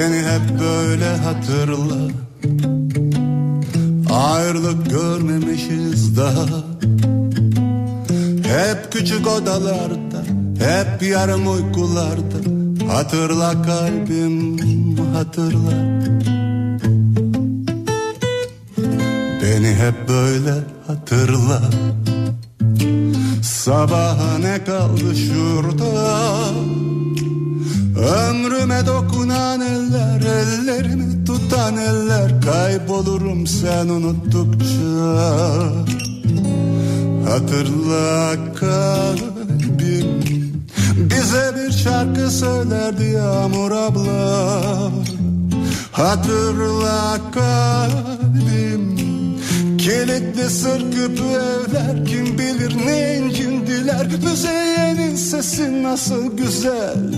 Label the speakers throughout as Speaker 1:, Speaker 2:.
Speaker 1: Beni hep böyle hatırla. Ayrılık görmemişiz daha. Hep küçük odalarda Hep yarım uykularda. Hatırla kalbim hatırla. Beni hep böyle hatırla. Sabaha ne kaldı şurada Ömrüme dokunan eller Ellerimi tutan eller Kaybolurum sen unuttukça. Hatırla kalbim Bize bir şarkı söylerdi Yağmur abla. Hatırla kalbim Kilitli sır küpü evler Kim bilir ne incindiler Müzeyyenin sesi nasıl güzel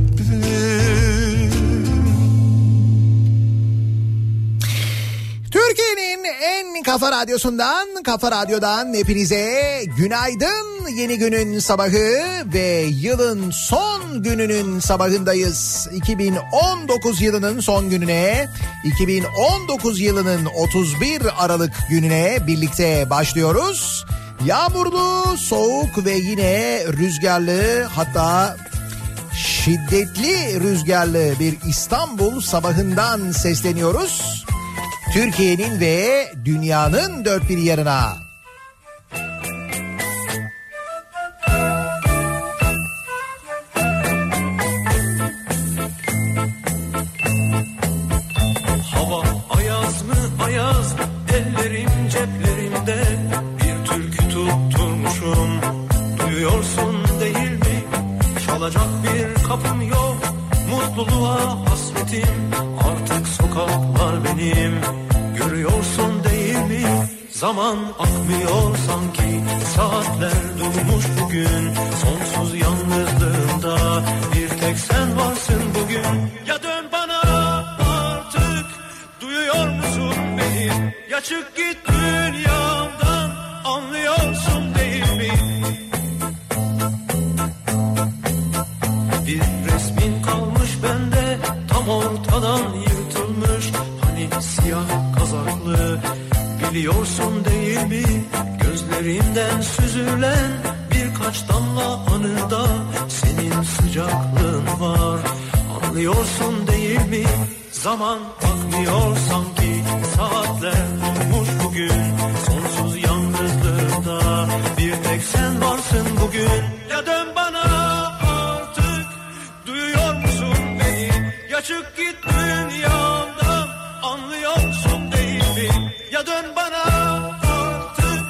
Speaker 2: Türkiye'nin en kafa radyosundan, kafa radyodan hepinize günaydın. Yeni günün sabahı ve yılın son gününün sabahındayız. 2019 yılının son gününe, 2019 yılının 31 Aralık gününe birlikte başlıyoruz. Yağmurlu, soğuk ve yine rüzgarlı hatta şiddetli rüzgarlı bir İstanbul sabahından sesleniyoruz. Türkiye'nin ve dünyanın dört bir yanına.
Speaker 3: Dön bana artık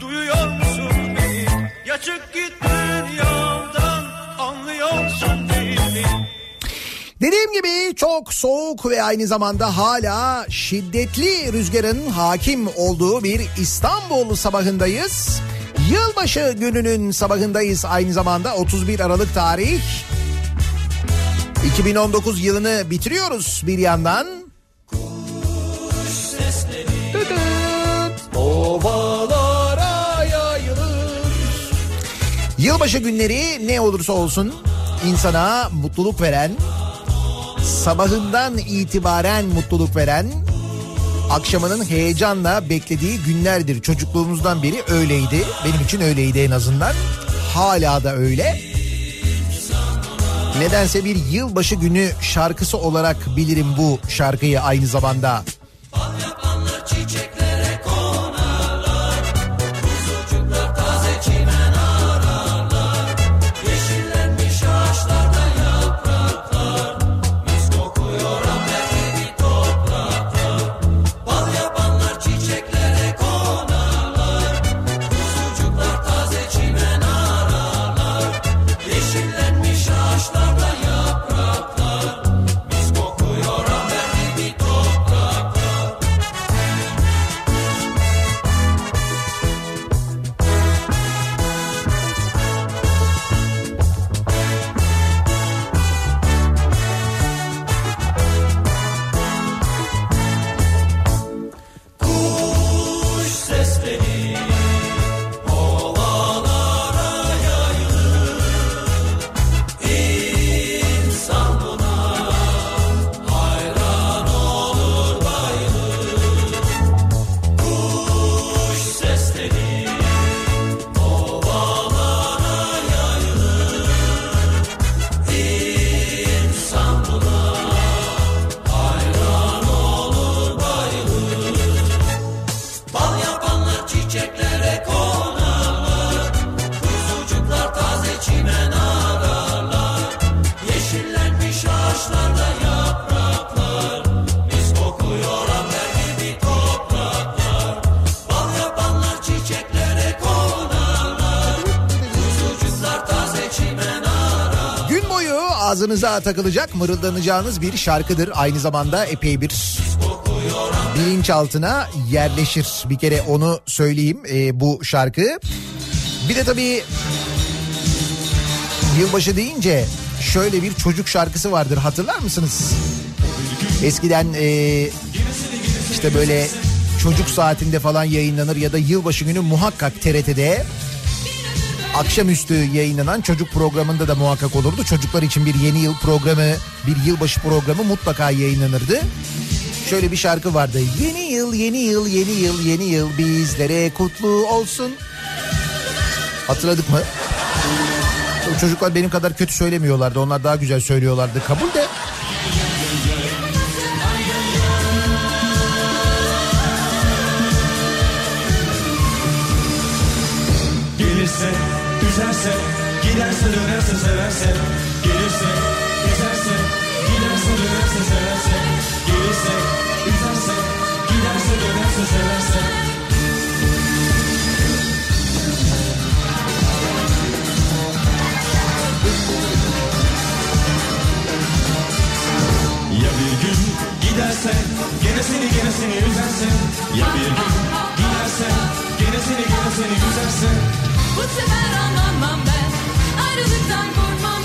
Speaker 3: Duyuyor musun beni Ya çık git dünyamdan Anlıyorsun mi
Speaker 2: Dediğim gibi çok soğuk ve aynı zamanda hala şiddetli rüzgarın hakim olduğu bir İstanbul sabahındayız. Yılbaşı gününün sabahındayız aynı zamanda 31 Aralık tarih. 2019 yılını bitiriyoruz bir yandan. Ovalara yayılır. Yılbaşı günleri ne olursa olsun insana mutluluk veren, sabahından itibaren mutluluk veren, akşamının heyecanla beklediği günlerdir. Çocukluğumuzdan beri öyleydi. Benim için öyleydi en azından. Hala da öyle. Nedense bir yılbaşı günü şarkısı olarak bilirim bu şarkıyı aynı zamanda. Ağzınıza takılacak mırıldanacağınız bir şarkıdır. Aynı zamanda epey bir bilinçaltına yerleşir. Bir kere onu söyleyeyim e, bu şarkı. Bir de tabii yılbaşı deyince şöyle bir çocuk şarkısı vardır hatırlar mısınız? Eskiden e, işte böyle çocuk saatinde falan yayınlanır ya da yılbaşı günü muhakkak TRT'de akşamüstü yayınlanan çocuk programında da muhakkak olurdu. Çocuklar için bir yeni yıl programı, bir yılbaşı programı mutlaka yayınlanırdı. Şöyle bir şarkı vardı. Yeni yıl, yeni yıl, yeni yıl, yeni yıl bizlere kutlu olsun. Hatırladık mı? Çocuklar benim kadar kötü söylemiyorlardı. Onlar daha güzel söylüyorlardı. Kabul de.
Speaker 4: Severse. Gelirse, üzerse, giderse dönerse severse. Gelirse, üzerse, giderse dönerse severse. Ya bir gün giderse, gene seni gene seni üzerse. Ya bir gün giderse, gene seni gene seni üzerse.
Speaker 5: Bu sefer anlamam ben Ayrılıktan korkmam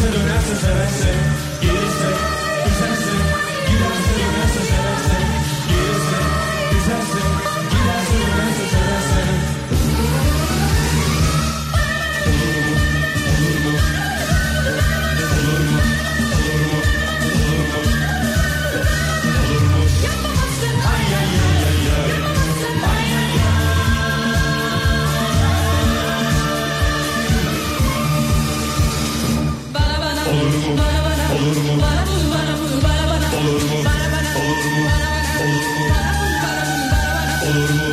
Speaker 4: giderse dönerse severse. Olur mu? Olur mu? Olur mu? Olur mu? Olur mu?
Speaker 6: Olur mu?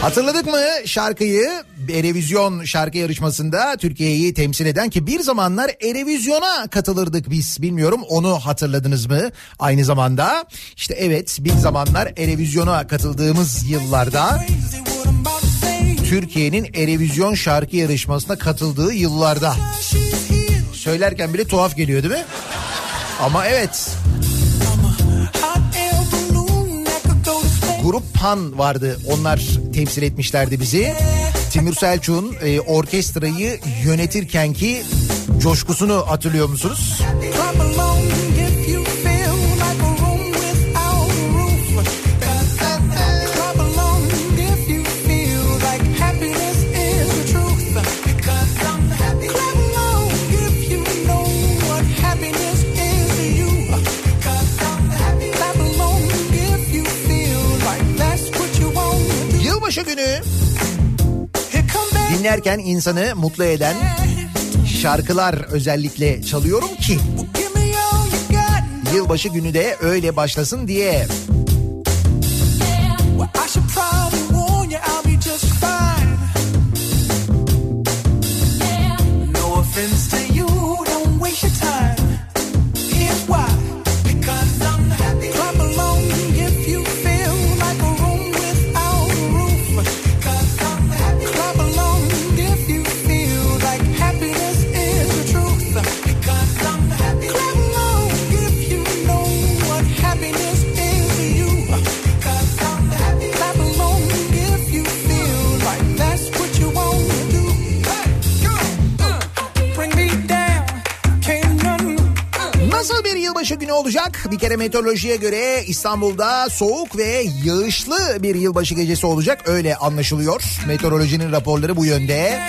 Speaker 2: Hatırladık mı şarkıyı? Erevizyon şarkı yarışmasında Türkiye'yi temsil eden ki bir zamanlar Erevizyon'a katılırdık biz. Bilmiyorum onu hatırladınız mı? Aynı zamanda işte evet bir zamanlar Erevizyon'a katıldığımız yıllarda Türkiye'nin Erevizyon şarkı yarışmasına katıldığı yıllarda. Söylerken bile tuhaf geliyor değil mi? Ama evet Grup Pan vardı. Onlar temsil etmişlerdi bizi. Timur Selçuk'un e, orkestrayı yönetirken ki coşkusunu hatırlıyor musunuz? Yılbaşı günü dinlerken insanı mutlu eden şarkılar özellikle çalıyorum ki yılbaşı günü de öyle başlasın diye.
Speaker 7: I
Speaker 2: olacak? Bir kere meteorolojiye göre İstanbul'da soğuk ve yağışlı bir yılbaşı gecesi olacak. Öyle anlaşılıyor. Meteorolojinin raporları bu yönde.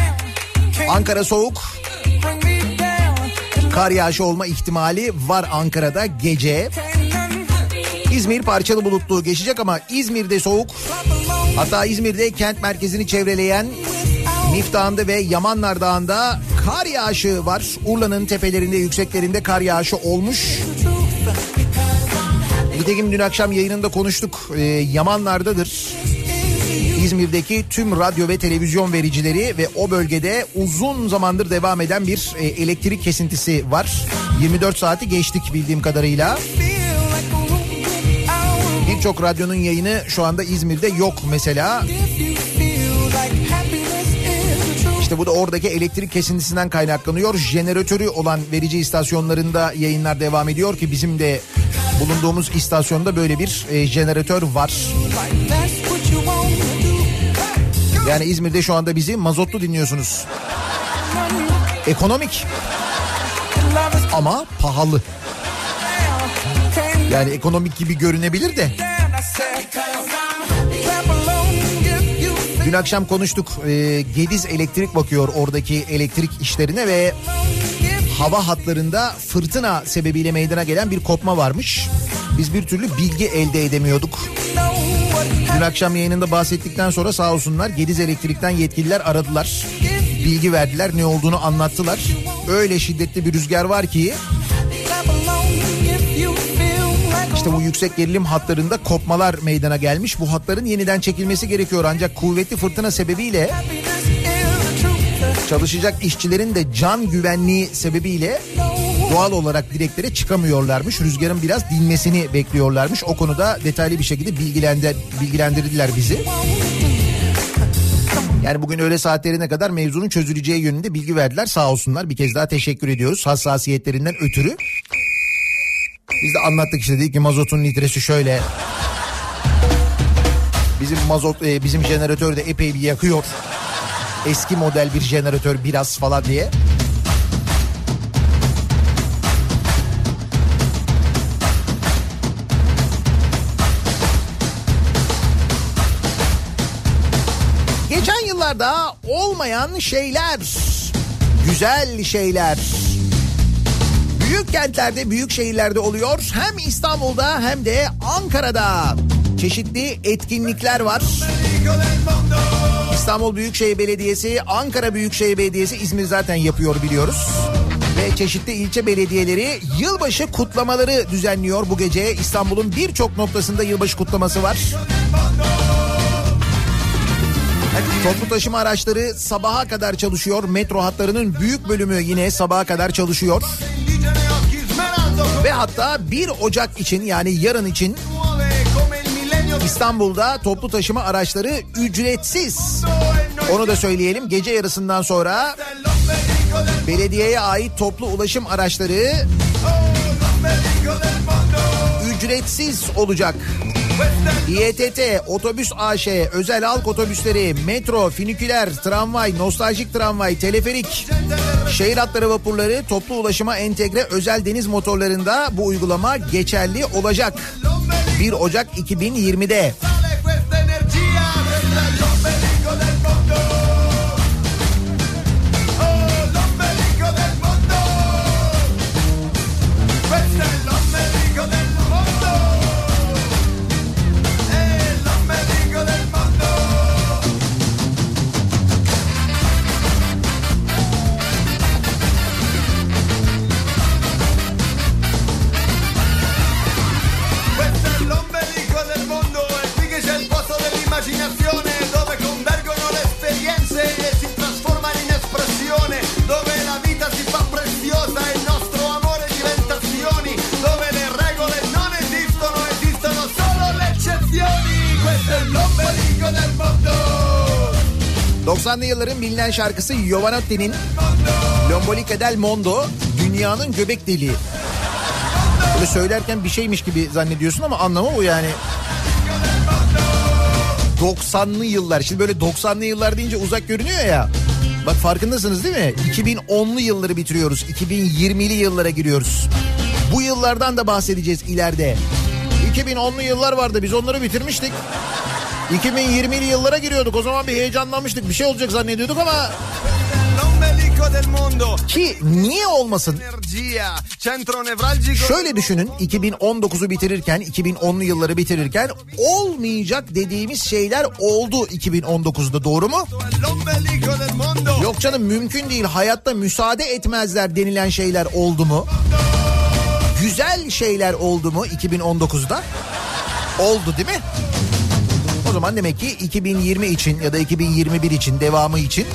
Speaker 2: Ankara soğuk, kar yağışı olma ihtimali var Ankara'da gece. İzmir parçalı bulutlu geçecek ama İzmir'de soğuk. Hatta İzmir'de kent merkezini çevreleyen Dağı'nda ve Yamanlar Dağı'nda kar yağışı var. Urla'nın tepelerinde yükseklerinde kar yağışı olmuş. Nitekim dün akşam yayınında konuştuk. Ee, Yamanlar'dadır. İzmir'deki tüm radyo ve televizyon vericileri ve o bölgede uzun zamandır devam eden bir e, elektrik kesintisi var. 24 saati geçtik bildiğim kadarıyla. Birçok radyonun yayını şu anda İzmir'de yok mesela. İşte bu da oradaki elektrik kesintisinden kaynaklanıyor. Jeneratörü olan verici istasyonlarında yayınlar devam ediyor ki bizim de bulunduğumuz istasyonda böyle bir e, jeneratör var. Yani İzmir'de şu anda bizi mazotlu dinliyorsunuz. Ekonomik ama pahalı. Yani ekonomik gibi görünebilir de. Dün akşam konuştuk. E, Gediz Elektrik bakıyor oradaki elektrik işlerine ve hava hatlarında fırtına sebebiyle meydana gelen bir kopma varmış. Biz bir türlü bilgi elde edemiyorduk. Dün akşam yayınında bahsettikten sonra sağ olsunlar Gediz Elektrik'ten yetkililer aradılar. Bilgi verdiler ne olduğunu anlattılar. Öyle şiddetli bir rüzgar var ki işte bu yüksek gerilim hatlarında kopmalar meydana gelmiş. Bu hatların yeniden çekilmesi gerekiyor ancak kuvvetli fırtına sebebiyle çalışacak işçilerin de can güvenliği sebebiyle doğal olarak direklere çıkamıyorlarmış. Rüzgarın biraz dinmesini bekliyorlarmış. O konuda detaylı bir şekilde bilgilendir, bilgilendirdiler bizi. Yani bugün öğle saatlerine kadar mevzunun çözüleceği yönünde bilgi verdiler. Sağ olsunlar. Bir kez daha teşekkür ediyoruz hassasiyetlerinden ötürü. Biz de anlattık işte dedik ki mazotun litresi şöyle. Bizim mazot e, bizim jeneratör de epey bir yakıyor. Eski model bir jeneratör biraz falan diye. Geçen yıllarda olmayan şeyler, güzel şeyler. Büyük kentlerde, büyük şehirlerde oluyor. Hem İstanbul'da hem de Ankara'da çeşitli etkinlikler var. İstanbul Büyükşehir Belediyesi, Ankara Büyükşehir Belediyesi, İzmir zaten yapıyor biliyoruz. ve çeşitli ilçe belediyeleri yılbaşı kutlamaları düzenliyor bu gece. İstanbul'un birçok noktasında yılbaşı kutlaması var. Toplu taşıma araçları sabaha kadar çalışıyor. Metro hatlarının büyük bölümü yine sabaha kadar çalışıyor. Ve hatta 1 Ocak için yani yarın için İstanbul'da toplu taşıma araçları ücretsiz. Onu da söyleyelim. Gece yarısından sonra belediyeye ait toplu ulaşım araçları ücretsiz olacak. İETT, Otobüs AŞ, özel halk otobüsleri, metro, finiküler, tramvay, nostaljik tramvay, teleferik, şehir hatları vapurları, toplu ulaşıma entegre özel deniz motorlarında bu uygulama geçerli olacak. 1 Ocak 2020'de. 90'lı yılların bilinen şarkısı Giovanotti'nin Lombolica del Mondo dünyanın göbek deliği. Böyle söylerken bir şeymiş gibi zannediyorsun ama anlamı o yani. 90'lı yıllar. Şimdi böyle 90'lı yıllar deyince uzak görünüyor ya. Bak farkındasınız değil mi? 2010'lu yılları bitiriyoruz. 2020'li yıllara giriyoruz. Bu yıllardan da bahsedeceğiz ileride. 2010'lu yıllar vardı biz onları bitirmiştik. 2020'li yıllara giriyorduk. O zaman bir heyecanlanmıştık. Bir şey olacak zannediyorduk ama ki niye olmasın? Şöyle düşünün 2019'u bitirirken 2010'lu yılları bitirirken olmayacak dediğimiz şeyler oldu 2019'da doğru mu? Yok canım mümkün değil hayatta müsaade etmezler denilen şeyler oldu mu? Güzel şeyler oldu mu 2019'da? Oldu değil mi? Zaman demek ki 2020 için ya da 2021 için devamı için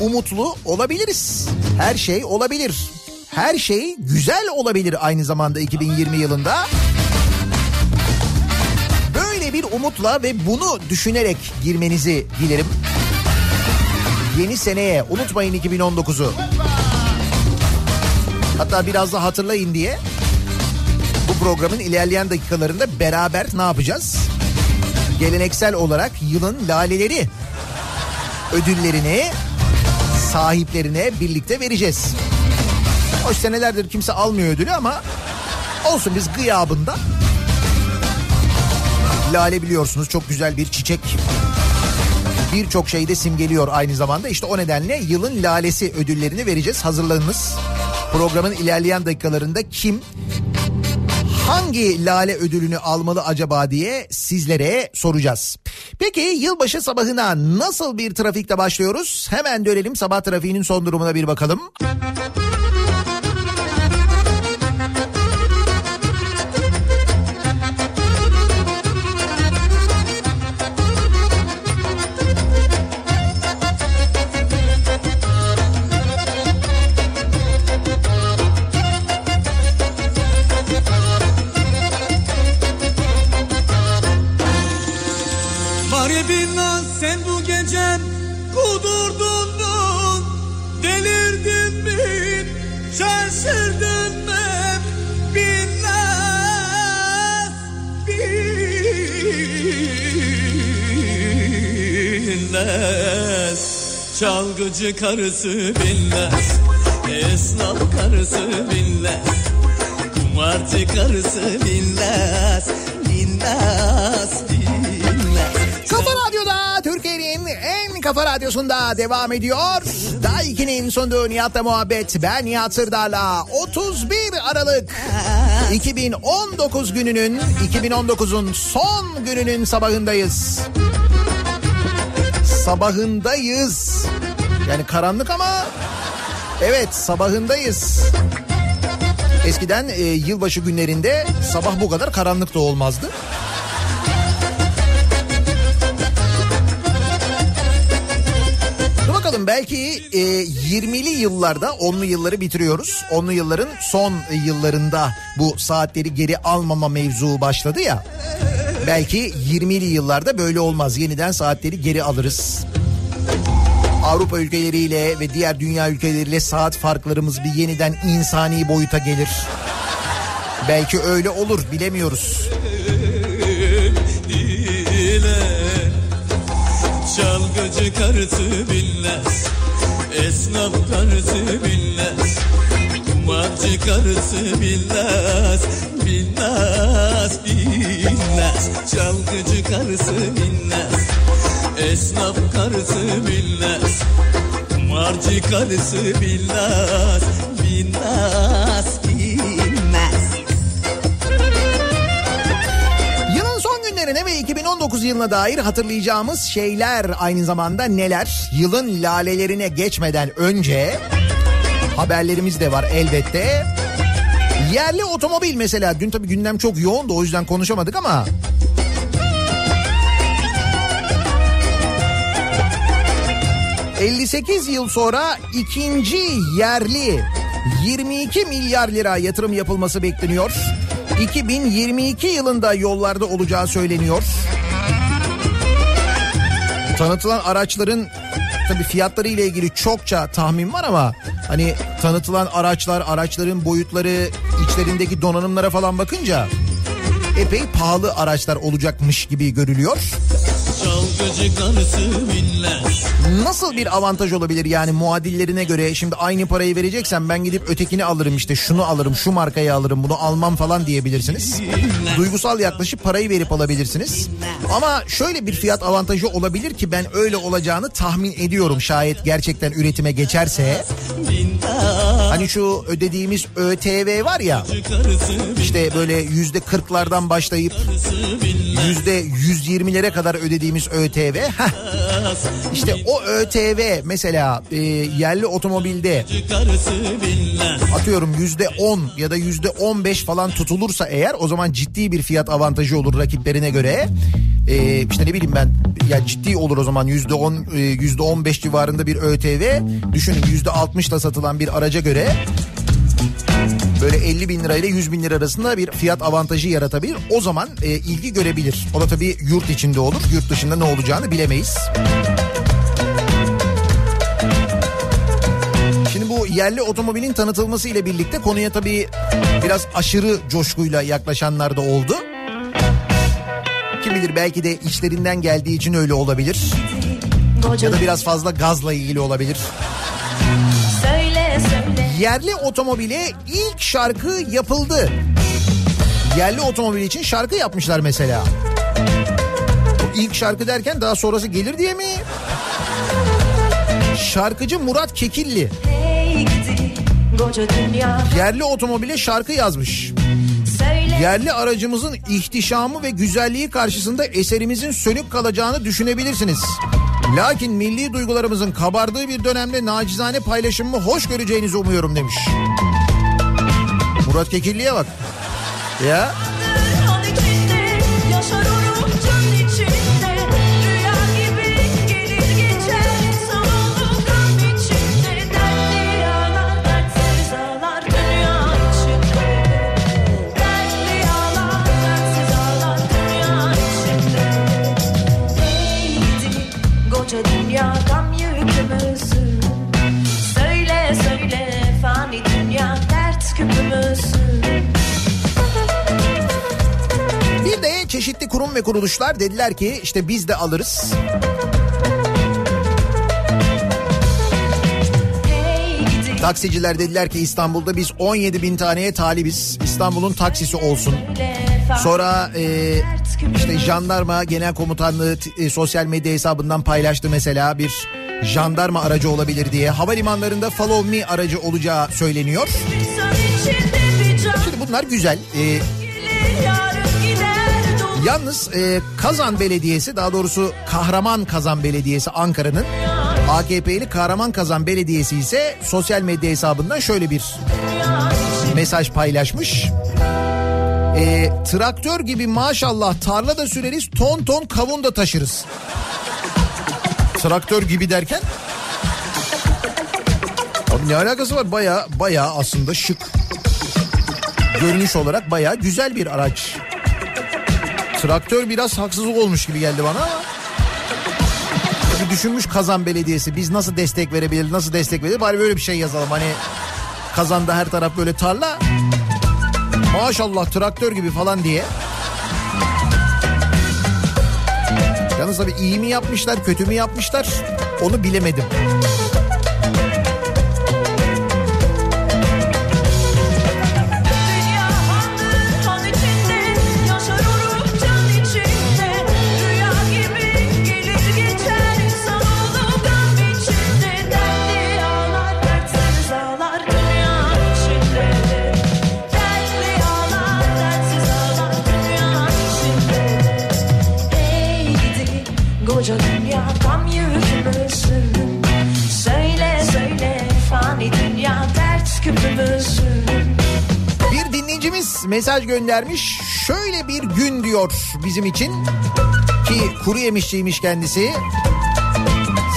Speaker 2: umutlu olabiliriz. Her şey olabilir. Her şey güzel olabilir aynı zamanda 2020 yılında. Böyle bir umutla ve bunu düşünerek girmenizi dilerim. Yeni seneye unutmayın 2019'u. Hatta biraz da hatırlayın diye bu programın ilerleyen dakikalarında beraber ne yapacağız? Geleneksel olarak yılın laleleri ödüllerini sahiplerine birlikte vereceğiz. Hoş senelerdir kimse almıyor ödülü ama olsun biz gıyabında lale biliyorsunuz çok güzel bir çiçek. Birçok şeyde simgeliyor aynı zamanda. İşte o nedenle yılın lalesi ödüllerini vereceğiz. Hazırlanınız. Programın ilerleyen dakikalarında kim hangi lale ödülünü almalı acaba diye sizlere soracağız. Peki yılbaşı sabahına nasıl bir trafikte başlıyoruz? Hemen dönelim sabah trafiğinin son durumuna bir bakalım.
Speaker 3: Var bilmez Çalgıcı karısı bilmez Esnaf karısı bilmez Kumarcı karısı bilmez Bilmez, bilmez
Speaker 2: Kafa Radyo'da Türkiye'nin en kafa radyosunda devam ediyor. Daiki'nin sunduğu Nihat'la muhabbet. Ben Nihat Sırdar'la 31 Aralık 2019 gününün 2019'un son gününün sabahındayız. Sabahındayız. Yani karanlık ama evet sabahındayız. Eskiden e, yılbaşı günlerinde sabah bu kadar karanlık da olmazdı. Bakalım belki e, 20'li yıllarda 10'lu yılları bitiriyoruz. 10'lu yılların son yıllarında bu saatleri geri almama mevzu başladı ya. Belki 20'li yıllarda böyle olmaz. Yeniden saatleri geri alırız. Avrupa ülkeleriyle ve diğer dünya ülkeleriyle saat farklarımız bir yeniden insani boyuta gelir. Belki öyle olur bilemiyoruz.
Speaker 4: Çalgıcı karısı bilmez. Esnaf karısı bilmez. Kumarcı karısı bilmez. Bilmez, bilmez. Çalgıcı karısı bilmez. Esnaf karısı bilmez. Kumarcı karısı Bilmez, bilmez
Speaker 2: 2019 yılına dair hatırlayacağımız şeyler aynı zamanda neler? Yılın lalelerine geçmeden önce haberlerimiz de var elbette. Yerli otomobil mesela dün tabii gündem çok yoğundu o yüzden konuşamadık ama 58 yıl sonra ikinci yerli 22 milyar lira yatırım yapılması bekleniyor. 2022 yılında yollarda olacağı söyleniyor. Tanıtılan araçların tabii fiyatları ile ilgili çokça tahmin var ama hani tanıtılan araçlar, araçların boyutları, içlerindeki donanımlara falan bakınca epey pahalı araçlar olacakmış gibi görülüyor.
Speaker 4: Çalgıcı karısı bilmez
Speaker 2: Nasıl bir avantaj olabilir yani muadillerine göre şimdi aynı parayı vereceksen ben gidip ötekini alırım işte şunu alırım şu markayı alırım bunu almam falan diyebilirsiniz. Duygusal yaklaşıp parayı verip alabilirsiniz. Ama şöyle bir fiyat avantajı olabilir ki ben öyle olacağını tahmin ediyorum şayet gerçekten üretime geçerse. Hani şu ödediğimiz ÖTV var ya işte böyle yüzde kırklardan başlayıp yüzde yüz yirmilere kadar ödediğimiz ÖTV. Heh. İşte o ÖTV mesela e, yerli otomobilde atıyorum yüzde on ya da yüzde on beş falan tutulursa eğer o zaman ciddi bir fiyat avantajı olur rakiplerine göre. E, işte ne bileyim ben ya ciddi olur o zaman yüzde on e, yüzde on beş civarında bir ÖTV düşünün yüzde altmışla satılan bir araca göre böyle 50 bin lira ile 100 bin lira arasında bir fiyat avantajı yaratabilir. O zaman e, ilgi görebilir. O da tabii yurt içinde olur. Yurt dışında ne olacağını bilemeyiz. Şimdi bu yerli otomobilin tanıtılması ile birlikte konuya tabii biraz aşırı coşkuyla yaklaşanlar da oldu. Kim bilir belki de içlerinden geldiği için öyle olabilir. Ya da biraz fazla gazla ilgili olabilir.
Speaker 8: Söyle söyle
Speaker 2: Yerli otomobile ilk şarkı yapıldı. Yerli otomobil için şarkı yapmışlar mesela. Bu ilk şarkı derken daha sonrası gelir diye mi? Şarkıcı Murat Kekilli
Speaker 8: hey
Speaker 2: yerli otomobile şarkı yazmış.
Speaker 8: Söyle
Speaker 2: Yerli aracımızın ihtişamı ve güzelliği karşısında eserimizin sönük kalacağını düşünebilirsiniz. Lakin milli duygularımızın kabardığı bir dönemde nacizane paylaşımımı hoş göreceğinizi umuyorum demiş. Murat Kekilli'ye bak. Ya bir de çeşitli kurum ve kuruluşlar dediler ki işte biz de alırız. Taksiciler dediler ki İstanbul'da biz 17 bin taneye talibiz. İstanbul'un taksisi olsun. Sonra e, işte jandarma genel komutanlığı e, sosyal medya hesabından paylaştı mesela bir jandarma aracı olabilir diye. Havalimanlarında follow me aracı olacağı söyleniyor. Şimdi bunlar güzel. E, Yalnız e, Kazan Belediyesi daha doğrusu Kahraman Kazan Belediyesi Ankara'nın AKP'li Kahraman Kazan Belediyesi ise sosyal medya hesabından şöyle bir mesaj paylaşmış. Ee, traktör gibi maşallah tarla da süreriz ton ton kavun da taşırız. Traktör gibi derken? Abi ne alakası var? Baya baya aslında şık. Görünüş olarak baya güzel bir araç. Traktör biraz haksızlık olmuş gibi geldi bana ama. Düşünmüş Kazan Belediyesi biz nasıl destek verebilir nasıl destek verebilir bari böyle bir şey yazalım hani Kazan'da her taraf böyle tarla maşallah traktör gibi falan diye. Yalnız tabii iyi mi yapmışlar kötü mü yapmışlar onu bilemedim. Mesaj göndermiş. Şöyle bir gün diyor bizim için. Ki kuru yemişçiymiş kendisi.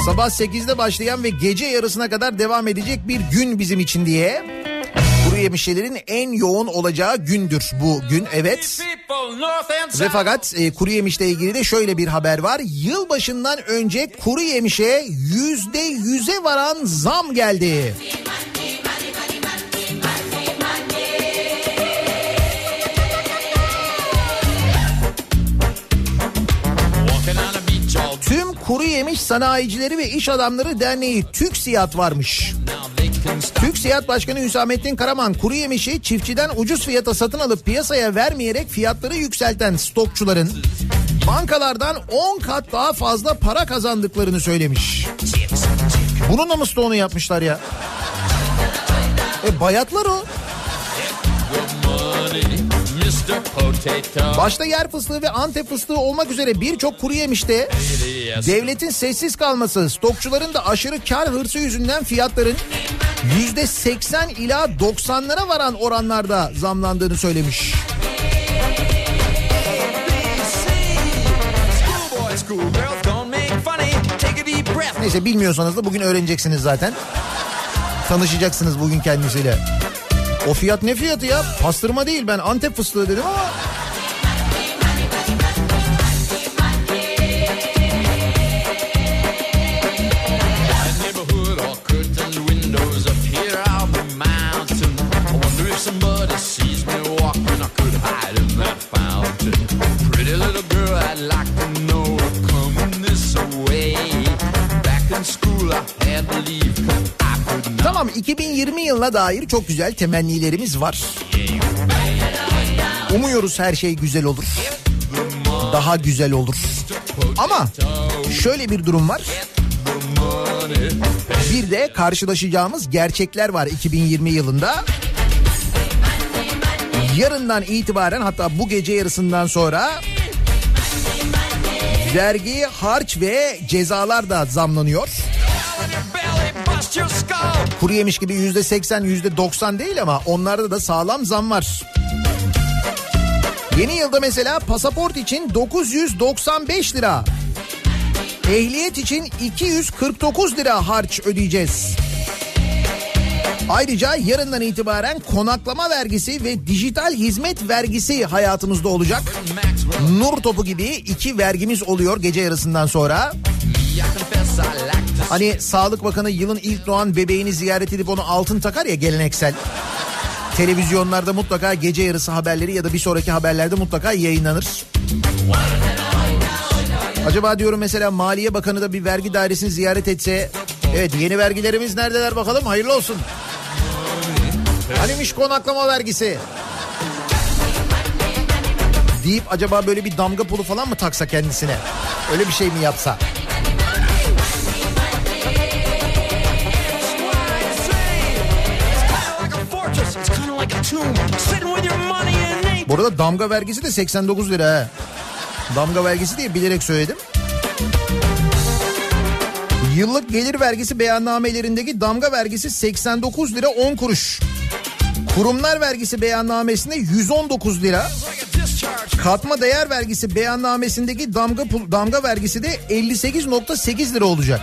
Speaker 2: Sabah 8'de başlayan ve gece yarısına kadar devam edecek bir gün bizim için diye. Kuru yemişçilerin en yoğun olacağı gündür bu gün evet. Ve fakat e, kuru yemişle ilgili de şöyle bir haber var. Yılbaşından önce kuru yemişe yüzde yüze varan zam geldi. Kuru Yemiş Sanayicileri ve İş Adamları Derneği TÜKSİAD varmış. TÜKSİAD Başkanı Hüsamettin Karaman kuru yemişi çiftçiden ucuz fiyata satın alıp piyasaya vermeyerek fiyatları yükselten stokçuların bankalardan 10 kat daha fazla para kazandıklarını söylemiş. Bununla mı stoğunu yapmışlar ya? E bayatlar o. Başta yer fıstığı ve antep fıstığı olmak üzere birçok kuru yemişte devletin sessiz kalması, stokçuların da aşırı kar hırsı yüzünden fiyatların yüzde 80 ila 90'lara varan oranlarda zamlandığını söylemiş. Neyse bilmiyorsanız da bugün öğreneceksiniz zaten. Tanışacaksınız bugün kendisiyle. O fiyat ne fiyatı ya? Pastırma değil ben Antep fıstığı dedim ama. 2020 yılına dair çok güzel temennilerimiz var. Umuyoruz her şey güzel olur. Daha güzel olur. Ama şöyle bir durum var. Bir de karşılaşacağımız gerçekler var 2020 yılında. Yarından itibaren hatta bu gece yarısından sonra vergi, harç ve cezalar da zamlanıyor. Kuru yemiş gibi yüzde seksen yüzde doksan değil ama onlarda da sağlam zam var. Yeni yılda mesela pasaport için 995 lira. Ehliyet için 249 lira harç ödeyeceğiz. Ayrıca yarından itibaren konaklama vergisi ve dijital hizmet vergisi hayatımızda olacak. Nur topu gibi iki vergimiz oluyor gece yarısından sonra. Hani Sağlık Bakanı yılın ilk doğan bebeğini ziyaret edip onu altın takar ya geleneksel. Televizyonlarda mutlaka gece yarısı haberleri ya da bir sonraki haberlerde mutlaka yayınlanır. Acaba diyorum mesela Maliye Bakanı da bir vergi dairesini ziyaret etse... Evet yeni vergilerimiz neredeler bakalım hayırlı olsun. Hanimiş konaklama vergisi. Deyip acaba böyle bir damga pulu falan mı taksa kendisine? Öyle bir şey mi yapsa? Bu arada damga vergisi de 89 lira ha. Damga vergisi diye bilerek söyledim. Yıllık gelir vergisi beyannamelerindeki damga vergisi 89 lira 10 kuruş. Kurumlar vergisi beyannamesinde 119 lira. Katma değer vergisi beyannamesindeki damga damga vergisi de 58.8 lira olacak.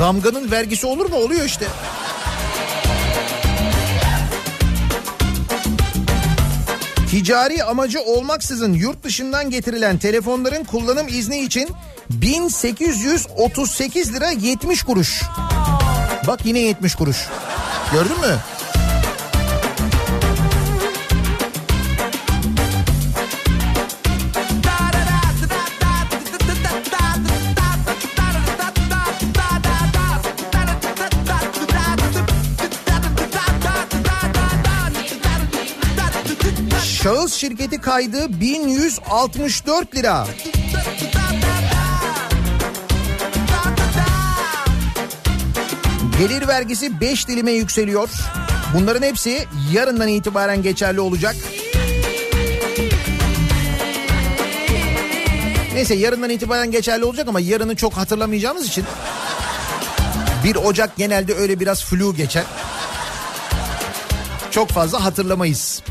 Speaker 2: Damganın vergisi olur mu? Oluyor işte. Ticari amacı olmaksızın yurt dışından getirilen telefonların kullanım izni için 1838 lira 70 kuruş. Bak yine 70 kuruş. Gördün mü? Şirketi kaydı 1164 lira. Gelir vergisi 5 dilime yükseliyor. Bunların hepsi yarından itibaren geçerli olacak. Neyse yarından itibaren geçerli olacak ama yarını çok hatırlamayacağımız için 1 Ocak genelde öyle biraz flu geçer. Çok fazla hatırlamayız.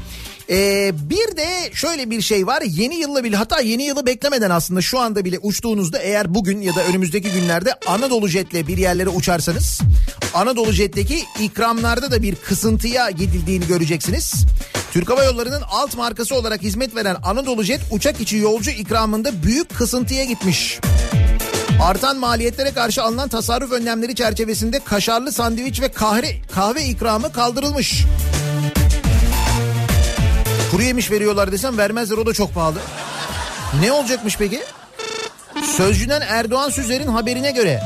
Speaker 2: Ee, bir de şöyle bir şey var yeni yılla bile hatta yeni yılı beklemeden aslında şu anda bile uçtuğunuzda eğer bugün ya da önümüzdeki günlerde Anadolu Jet'le bir yerlere uçarsanız Anadolu Jet'teki ikramlarda da bir kısıntıya gidildiğini göreceksiniz. Türk Hava Yolları'nın alt markası olarak hizmet veren Anadolu Jet uçak içi yolcu ikramında büyük kısıntıya gitmiş. Artan maliyetlere karşı alınan tasarruf önlemleri çerçevesinde kaşarlı sandviç ve kahve, kahve ikramı kaldırılmış. Kuru yemiş veriyorlar desem vermezler o da çok pahalı. Ne olacakmış peki? Sözcüden Erdoğan Süzer'in haberine göre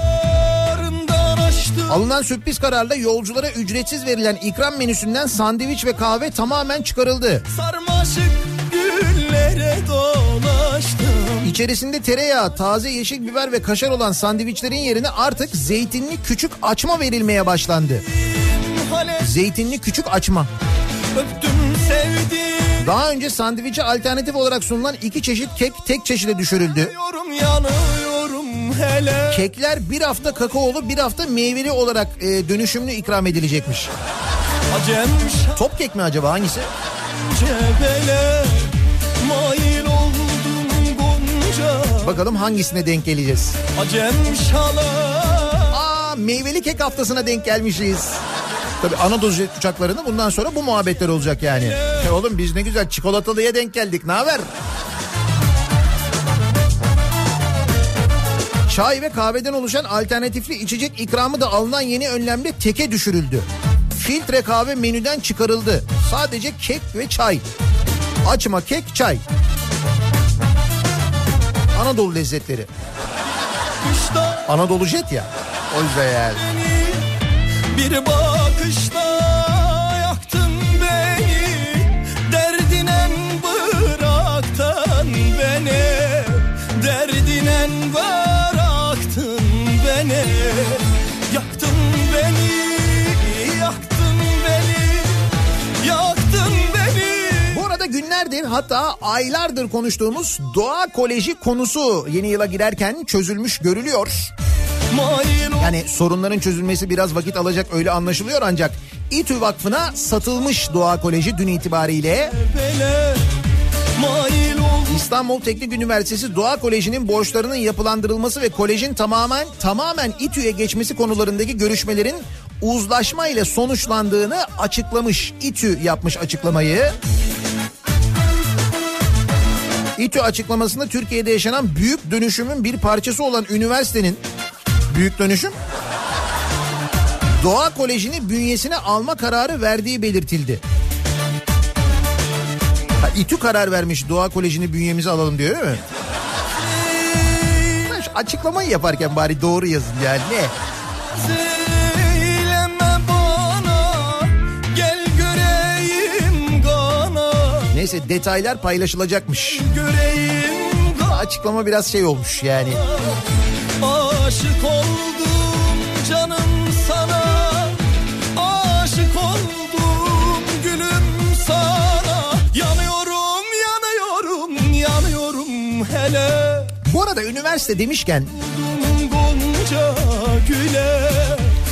Speaker 2: alınan sürpriz kararla yolculara ücretsiz verilen ikram menüsünden sandviç ve kahve tamamen çıkarıldı.
Speaker 3: Sarmaşık güllere dolaştım
Speaker 2: İçerisinde tereyağı, taze yeşil biber ve kaşar olan sandviçlerin yerine artık zeytinli küçük açma verilmeye başlandı. Zeytinli küçük açma.
Speaker 3: öptüm sevdim
Speaker 2: Daha önce sandviçe alternatif olarak sunulan iki çeşit kek tek çeşide düşürüldü. Kekler bir hafta kakaolu bir hafta meyveli olarak e, dönüşümlü ikram edilecekmiş.
Speaker 3: Acem
Speaker 2: Top kek mi acaba hangisi?
Speaker 3: gonca
Speaker 2: Bakalım hangisine denk geleceğiz.
Speaker 3: Acem şala
Speaker 2: Aa meyveli kek haftasına denk gelmişiz. Tabii Anadolu jet uçaklarında bundan sonra bu muhabbetler olacak yani. E oğlum biz ne güzel çikolatalıya denk geldik ne haber? Çay ve kahveden oluşan alternatifli içecek ikramı da alınan yeni önlemle teke düşürüldü. Filtre kahve menüden çıkarıldı. Sadece kek ve çay. Açma kek çay. Anadolu lezzetleri.
Speaker 3: kışta
Speaker 2: Anadolu jet ya. O yüzden yani.
Speaker 3: Bir bakışta yaktın beni Derdinen bıraktın bıraktın beni Yaktın beni, yaktın beni
Speaker 2: günlerdir hatta aylardır konuştuğumuz Doğa Koleji konusu yeni yıla girerken çözülmüş görülüyor. Yani sorunların çözülmesi biraz vakit alacak öyle anlaşılıyor ancak İTÜ Vakfı'na satılmış Doğa Koleji dün itibariyle. İstanbul Teknik Üniversitesi Doğa Koleji'nin borçlarının yapılandırılması ve kolejin tamamen tamamen İTÜ'ye geçmesi konularındaki görüşmelerin uzlaşma ile sonuçlandığını açıklamış. İTÜ yapmış açıklamayı. İTÜ açıklamasında Türkiye'de yaşanan büyük dönüşümün bir parçası olan üniversitenin büyük dönüşüm Doğa Koleji'ni bünyesine alma kararı verdiği belirtildi. Ha, İTÜ karar vermiş Doğa Koleji'ni bünyemize alalım diyor değil mi? Açıklamayı yaparken bari doğru yazın yani ne? Neyse detaylar paylaşılacakmış. Açıklama biraz şey olmuş yani.
Speaker 3: Aşık oldum canım sana. Aşık oldum gülüm sana. Yanıyorum yanıyorum yanıyorum hele.
Speaker 2: Bu arada üniversite demişken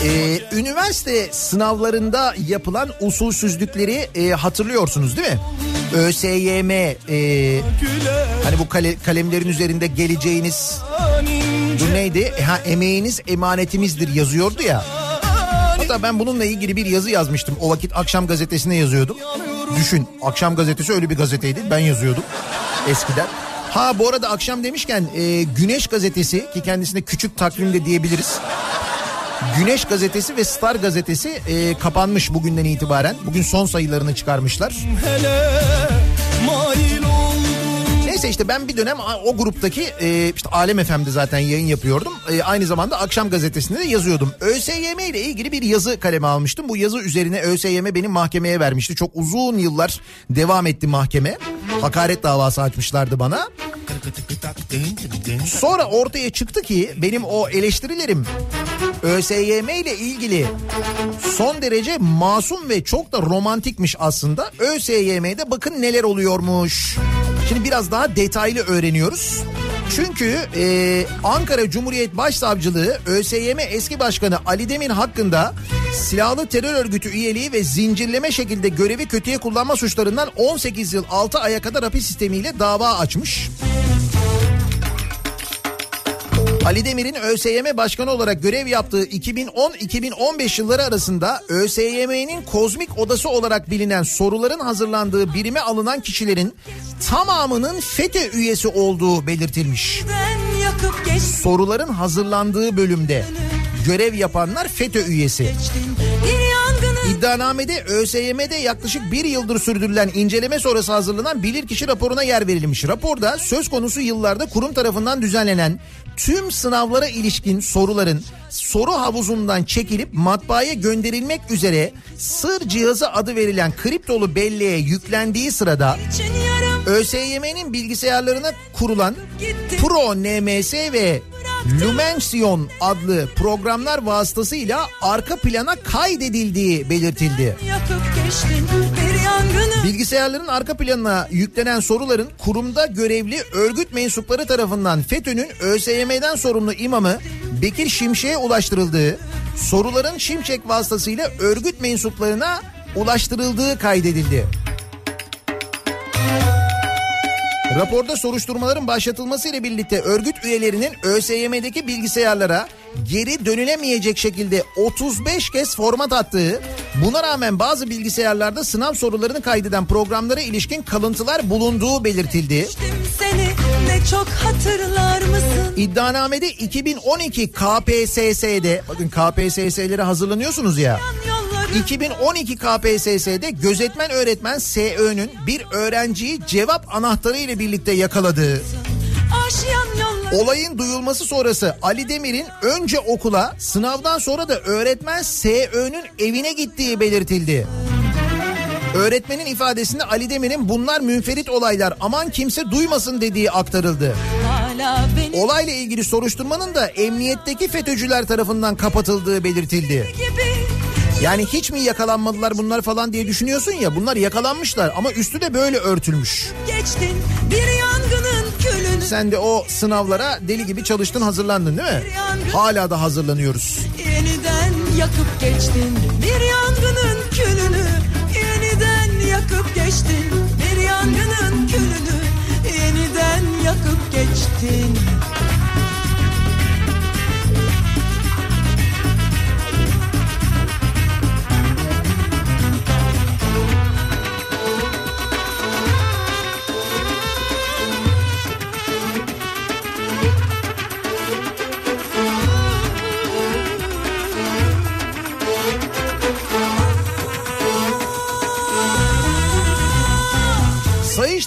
Speaker 2: Ee, üniversite sınavlarında yapılan usulsüzlükleri e, hatırlıyorsunuz değil mi? ÖSYM e, hani bu kale- kalemlerin üzerinde geleceğiniz bu neydi? Ha emeğiniz emanetimizdir yazıyordu ya. Hatta ben bununla ilgili bir yazı yazmıştım. O vakit akşam gazetesine yazıyordum. Düşün akşam gazetesi öyle bir gazeteydi. Ben yazıyordum eskiden. Ha bu arada akşam demişken e, Güneş gazetesi ki kendisine küçük takvimde diyebiliriz. Güneş gazetesi ve Star gazetesi e, kapanmış bugünden itibaren. Bugün son sayılarını çıkarmışlar. Neyse işte ben bir dönem o gruptaki e, işte Alem FM'de zaten yayın yapıyordum. E, aynı zamanda akşam gazetesinde de yazıyordum. ÖSYM ile ilgili bir yazı kaleme almıştım. Bu yazı üzerine ÖSYM beni mahkemeye vermişti. Çok uzun yıllar devam etti mahkeme. Hakaret davası açmışlardı bana. Sonra ortaya çıktı ki benim o eleştirilerim ÖSYM ile ilgili son derece masum ve çok da romantikmiş aslında. ÖSYM'de bakın neler oluyormuş. Şimdi biraz daha detaylı öğreniyoruz. Çünkü e, Ankara Cumhuriyet Başsavcılığı ÖSYM eski başkanı Ali Demir hakkında silahlı terör örgütü üyeliği ve zincirleme şekilde görevi kötüye kullanma suçlarından 18 yıl 6 aya kadar hapis sistemiyle dava açmış. Ali Demir'in ÖSYM Başkanı olarak görev yaptığı 2010-2015 yılları arasında ÖSYM'nin kozmik odası olarak bilinen soruların hazırlandığı birime alınan kişilerin tamamının FETÖ üyesi olduğu belirtilmiş. Soruların hazırlandığı bölümde görev yapanlar FETÖ üyesi. İddianamede ÖSYM'de yaklaşık bir yıldır sürdürülen inceleme sonrası hazırlanan bilirkişi raporuna yer verilmiş. Raporda söz konusu yıllarda kurum tarafından düzenlenen tüm sınavlara ilişkin soruların soru havuzundan çekilip matbaaya gönderilmek üzere sır cihazı adı verilen kriptolu belleğe yüklendiği sırada ÖSYM'nin bilgisayarlarına kurulan Pro NMS ve Lumension adlı programlar vasıtasıyla arka plana kaydedildiği belirtildi.
Speaker 8: yakıp
Speaker 2: Bilgisayarların arka planına yüklenen soruların kurumda görevli örgüt mensupları tarafından FETÖ'nün ÖSYM'den sorumlu imamı Bekir Şimşek'e ulaştırıldığı, soruların Şimşek vasıtasıyla örgüt mensuplarına ulaştırıldığı kaydedildi. Raporda soruşturmaların başlatılması ile birlikte örgüt üyelerinin ÖSYM'deki bilgisayarlara geri dönülemeyecek şekilde 35 kez format attığı, buna rağmen bazı bilgisayarlarda sınav sorularını kaydeden programlara ilişkin kalıntılar bulunduğu belirtildi.
Speaker 8: Seni?
Speaker 2: İddianamede 2012 KPSS'de, bakın KPSS'lere hazırlanıyorsunuz ya.
Speaker 8: Yolları
Speaker 2: 2012 KPSS'de gözetmen öğretmen SÖ'nün bir öğrenciyi cevap anahtarı ile birlikte yakaladığı, Olayın duyulması sonrası Ali Demir'in önce okula sınavdan sonra da öğretmen SÖ'nün evine gittiği belirtildi. Öğretmenin ifadesinde Ali Demir'in bunlar münferit olaylar aman kimse duymasın dediği aktarıldı. Olayla ilgili soruşturmanın da emniyetteki FETÖ'cüler tarafından kapatıldığı belirtildi.
Speaker 8: gibi
Speaker 2: Yani hiç mi yakalanmadılar bunlar falan diye düşünüyorsun ya bunlar yakalanmışlar ama üstü de böyle örtülmüş.
Speaker 8: geçtin bir yangının külünü
Speaker 2: Sen de o sınavlara deli gibi çalıştın hazırlandın değil mi? Hala da hazırlanıyoruz.
Speaker 8: yeniden yakıp geçtin bir yangının külünü yeniden yakıp geçtin bir yangının külünü yeniden yakıp geçtin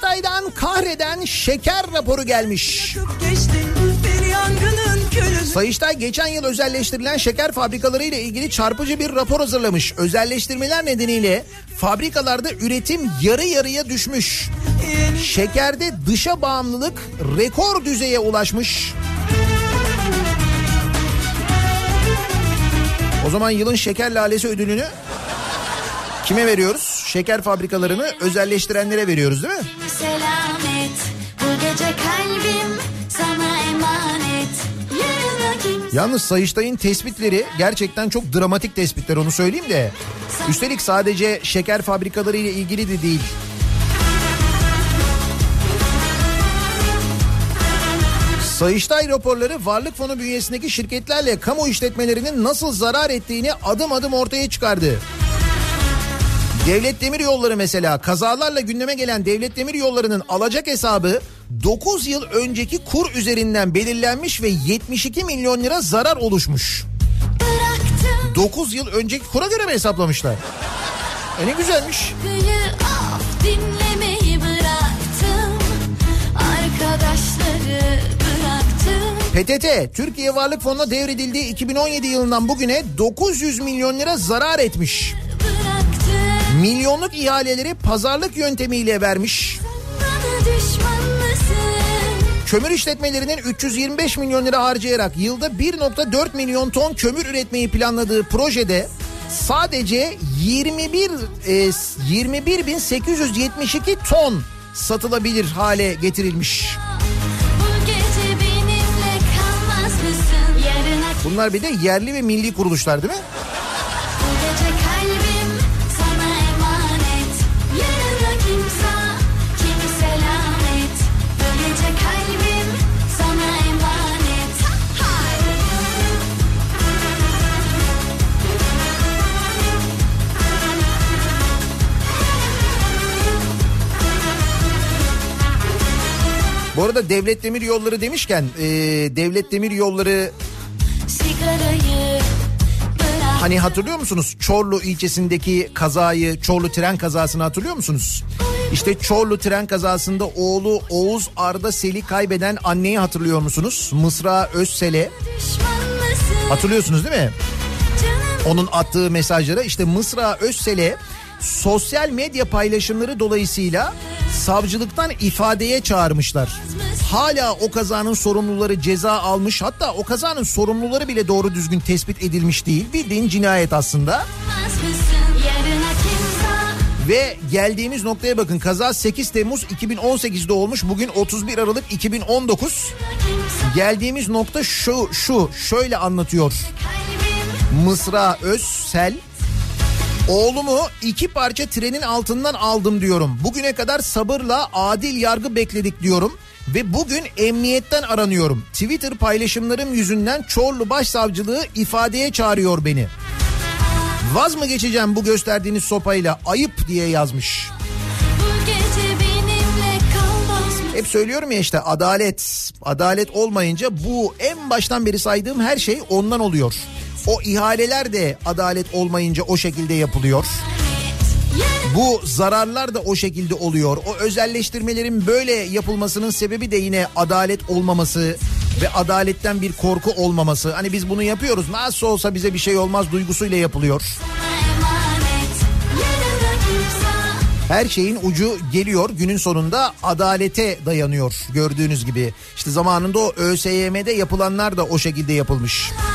Speaker 2: Sayıştay'dan kahreden şeker raporu gelmiş. Sayıştay geçen yıl özelleştirilen şeker fabrikaları ile ilgili çarpıcı bir rapor hazırlamış. Özelleştirmeler nedeniyle fabrikalarda üretim yarı yarıya düşmüş. Şekerde dışa bağımlılık rekor düzeye ulaşmış. O zaman yılın şeker lalesi ödülünü kime veriyoruz? Şeker fabrikalarını özelleştirenlere veriyoruz değil mi?
Speaker 9: Selamet bu gece kalbim sana emanet
Speaker 2: Yalnız Sayıştay'ın tespitleri gerçekten çok dramatik tespitler onu söyleyeyim de. Üstelik sadece şeker fabrikaları ile ilgili de değil. Sayıştay raporları varlık fonu bünyesindeki şirketlerle kamu işletmelerinin nasıl zarar ettiğini adım adım ortaya çıkardı. Devlet Demir Yolları mesela kazalarla gündeme gelen Devlet Demir Yolları'nın alacak hesabı 9 yıl önceki kur üzerinden belirlenmiş ve 72 milyon lira zarar oluşmuş. 9 yıl önceki kura göre mi hesaplamışlar? E ne güzelmiş.
Speaker 9: bıraktım.
Speaker 2: PTT Türkiye Varlık Fonu'na devredildiği 2017 yılından bugüne 900 milyon lira zarar etmiş. Milyonluk ihaleleri pazarlık yöntemiyle vermiş. Kömür işletmelerinin 325 milyon lira harcayarak yılda 1.4 milyon ton kömür üretmeyi planladığı projede sadece 21 e, 21.872 ton satılabilir hale getirilmiş. Bunlar bir de yerli ve milli kuruluşlar değil mi?
Speaker 9: Bu
Speaker 2: arada Devlet Demir Yolları demişken e, Devlet Demir Yolları hani hatırlıyor musunuz? Çorlu ilçesindeki kazayı, Çorlu tren kazasını hatırlıyor musunuz? İşte Çorlu tren kazasında oğlu Oğuz Arda Sel'i kaybeden anneyi hatırlıyor musunuz? Mısra Özsel'e hatırlıyorsunuz değil mi? Onun attığı mesajlara işte Mısra Özsel'e sosyal medya paylaşımları dolayısıyla savcılıktan ifadeye çağırmışlar. Hala o kazanın sorumluları ceza almış hatta o kazanın sorumluları bile doğru düzgün tespit edilmiş değil. Bildiğin cinayet aslında. Ve geldiğimiz noktaya bakın kaza 8 Temmuz 2018'de olmuş bugün 31 Aralık 2019.
Speaker 9: kimse
Speaker 2: Geldiğimiz nokta şu şu şöyle anlatıyor. Mısra Özsel Oğlumu iki parça trenin altından aldım diyorum. Bugüne kadar sabırla adil yargı bekledik diyorum. Ve bugün emniyetten aranıyorum. Twitter paylaşımlarım yüzünden Çorlu Başsavcılığı ifadeye çağırıyor beni. Vaz mı geçeceğim bu gösterdiğiniz sopayla ayıp diye yazmış. Hep söylüyorum ya işte adalet. Adalet olmayınca bu en baştan beri saydığım her şey ondan oluyor. O ihaleler de adalet olmayınca o şekilde yapılıyor. Bu zararlar da o şekilde oluyor. O özelleştirmelerin böyle yapılmasının sebebi de yine adalet olmaması ve adaletten bir korku olmaması. Hani biz bunu yapıyoruz nasıl olsa bize bir şey olmaz duygusuyla yapılıyor. Her şeyin ucu geliyor günün sonunda adalete dayanıyor gördüğünüz gibi. İşte zamanında o ÖSYM'de yapılanlar da o şekilde yapılmış.
Speaker 9: oluyor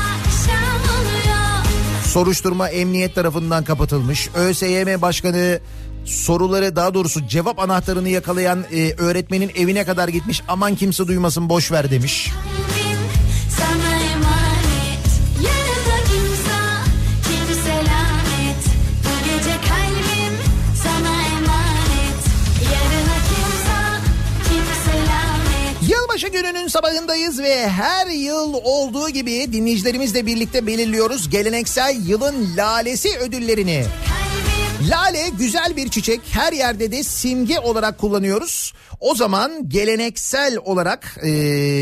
Speaker 2: Soruşturma emniyet tarafından kapatılmış. ÖSYM başkanı soruları daha doğrusu cevap anahtarını yakalayan e, öğretmenin evine kadar gitmiş. Aman kimse duymasın boş ver demiş.
Speaker 9: Kalbim
Speaker 2: gününün sabahındayız ve her yıl olduğu gibi dinleyicilerimizle birlikte belirliyoruz geleneksel yılın lalesi ödüllerini.
Speaker 9: Kalbim
Speaker 2: Lale güzel bir çiçek her yerde de simge olarak kullanıyoruz. O zaman geleneksel olarak e,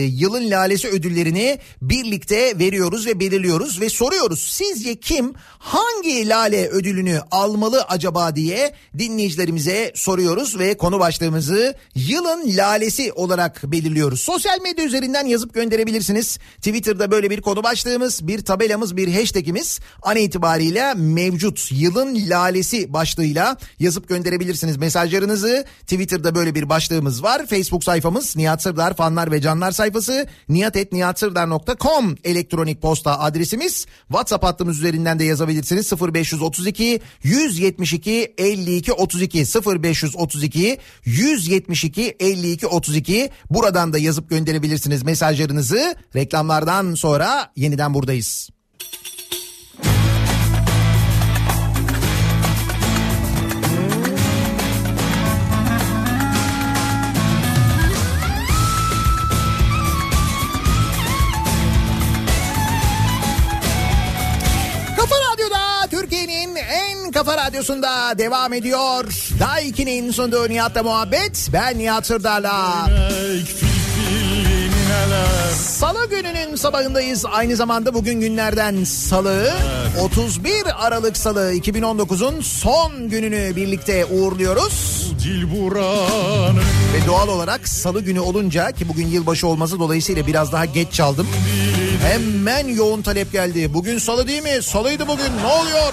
Speaker 2: yılın lalesi ödüllerini birlikte veriyoruz ve belirliyoruz ve soruyoruz. Sizce kim hangi lale ödülünü almalı acaba diye dinleyicilerimize soruyoruz ve konu başlığımızı yılın lalesi olarak belirliyoruz. Sosyal medya üzerinden yazıp gönderebilirsiniz. Twitter'da böyle bir konu başlığımız, bir tabelamız, bir hashtagimiz an itibariyle mevcut. Yılın lalesi başlığıyla yazıp gönderebilirsiniz mesajlarınızı. Twitter'da böyle bir başlığımız var. Facebook sayfamız Nihat Sırdar fanlar ve canlar sayfası nihatetnihatsırdar.com elektronik posta adresimiz. WhatsApp hattımız üzerinden de yazabilirsiniz. 0532 172 52 32 0532 172 52 32 buradan da yazıp gönderebilirsiniz mesajlarınızı. Reklamlardan sonra yeniden buradayız. Kafa radyosunda devam ediyor. Daha 2'nin sunduğu Nihat'la muhabbet. Ben Nihat Sırdar'la. Salı gününün sabahındayız. Aynı zamanda bugün günlerden salı. 31 Aralık Salı 2019'un son gününü birlikte uğurluyoruz. Ve doğal olarak salı günü olunca ki bugün yılbaşı olması dolayısıyla biraz daha geç çaldım. Hemen yoğun talep geldi. Bugün salı değil mi? Salıydı bugün. Ne oluyor?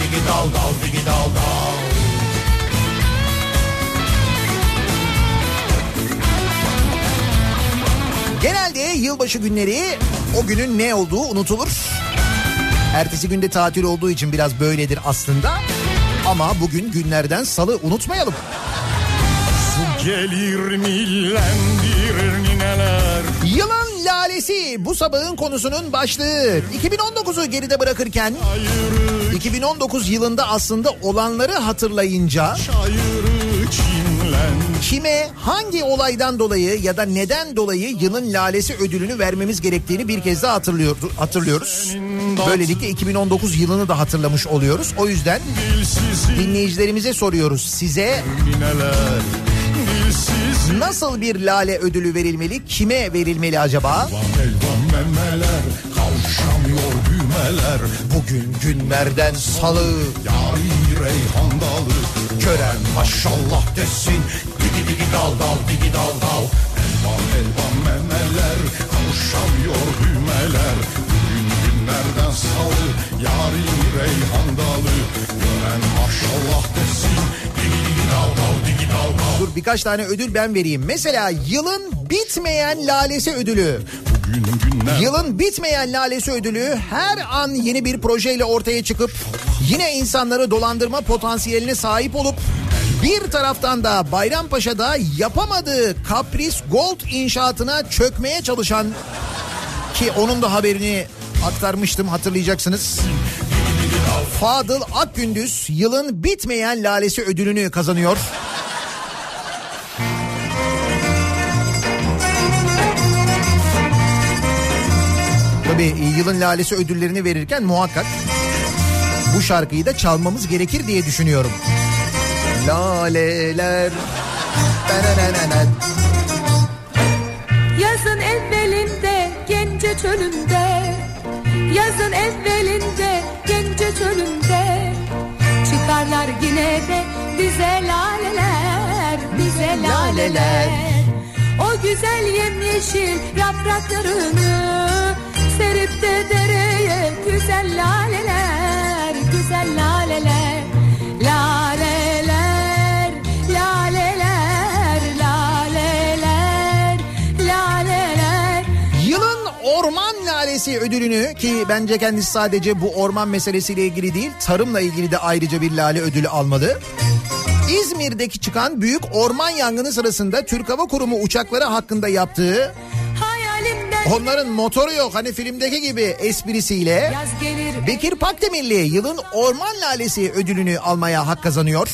Speaker 10: digi dal dal digi dal dal
Speaker 2: Genelde yılbaşı günleri o günün ne olduğu unutulur. Ertesi günde tatil olduğu için biraz böyledir aslında. Ama bugün günlerden salı unutmayalım.
Speaker 10: Su gelir millendirir nineler
Speaker 2: Yılan lalesi bu sabahın konusunun başlığı. 2019'u geride bırakırken 2019 yılında aslında olanları hatırlayınca kime hangi olaydan dolayı ya da neden dolayı yılın lalesi ödülünü vermemiz gerektiğini bir kez daha hatırlıyor, hatırlıyoruz. Böylelikle 2019 yılını da hatırlamış oluyoruz. O yüzden dinleyicilerimize soruyoruz. Size nasıl bir lale ödülü verilmeli? Kime verilmeli acaba?
Speaker 10: elvan memeler Kavuşamıyor düğmeler
Speaker 2: Bugün günlerden salı.
Speaker 10: Yarın bir reyhan dalı Gören maşallah desin Digi digi dal dal digi dal dal Elvan elvan memeler Kavuşamıyor düğmeler Bugün günlerden salı Yarın bir reyhan dalı Gören maşallah desin Digi digi dal dal digi dal dal
Speaker 2: Dur birkaç tane ödül ben vereyim. Mesela yılın bitmeyen lalesi ödülü.
Speaker 10: Bugün
Speaker 2: Yılın bitmeyen lalesi ödülü her an yeni bir projeyle ortaya çıkıp yine insanları dolandırma potansiyeline sahip olup bir taraftan da Bayrampaşa'da yapamadığı Kapris Gold inşaatına çökmeye çalışan ki onun da haberini aktarmıştım hatırlayacaksınız. Fadıl Akgündüz yılın bitmeyen lalesi ödülünü kazanıyor. Tabii yılın lalesi ödüllerini verirken muhakkak bu şarkıyı da çalmamız gerekir diye düşünüyorum. Laleler.
Speaker 8: Yazın evvelinde gence çölünde. Yazın evvelinde gence çölünde. Çıkarlar yine de bize laleler Bize laleler. O güzel yemyeşil yapraklarını Serip de dereye güzel laleler Güzel laleler Laleler Laleler Laleler Laleler
Speaker 2: Yılın orman lalesi ödülünü ki bence kendisi sadece bu orman meselesiyle ilgili değil tarımla ilgili de ayrıca bir lale ödülü almalı. İzmir'deki çıkan büyük orman yangını sırasında Türk Hava Kurumu uçakları hakkında yaptığı onların motoru yok hani filmdeki gibi esprisiyle Bekir Pakdemirli yılın orman lalesi ödülünü almaya hak kazanıyor.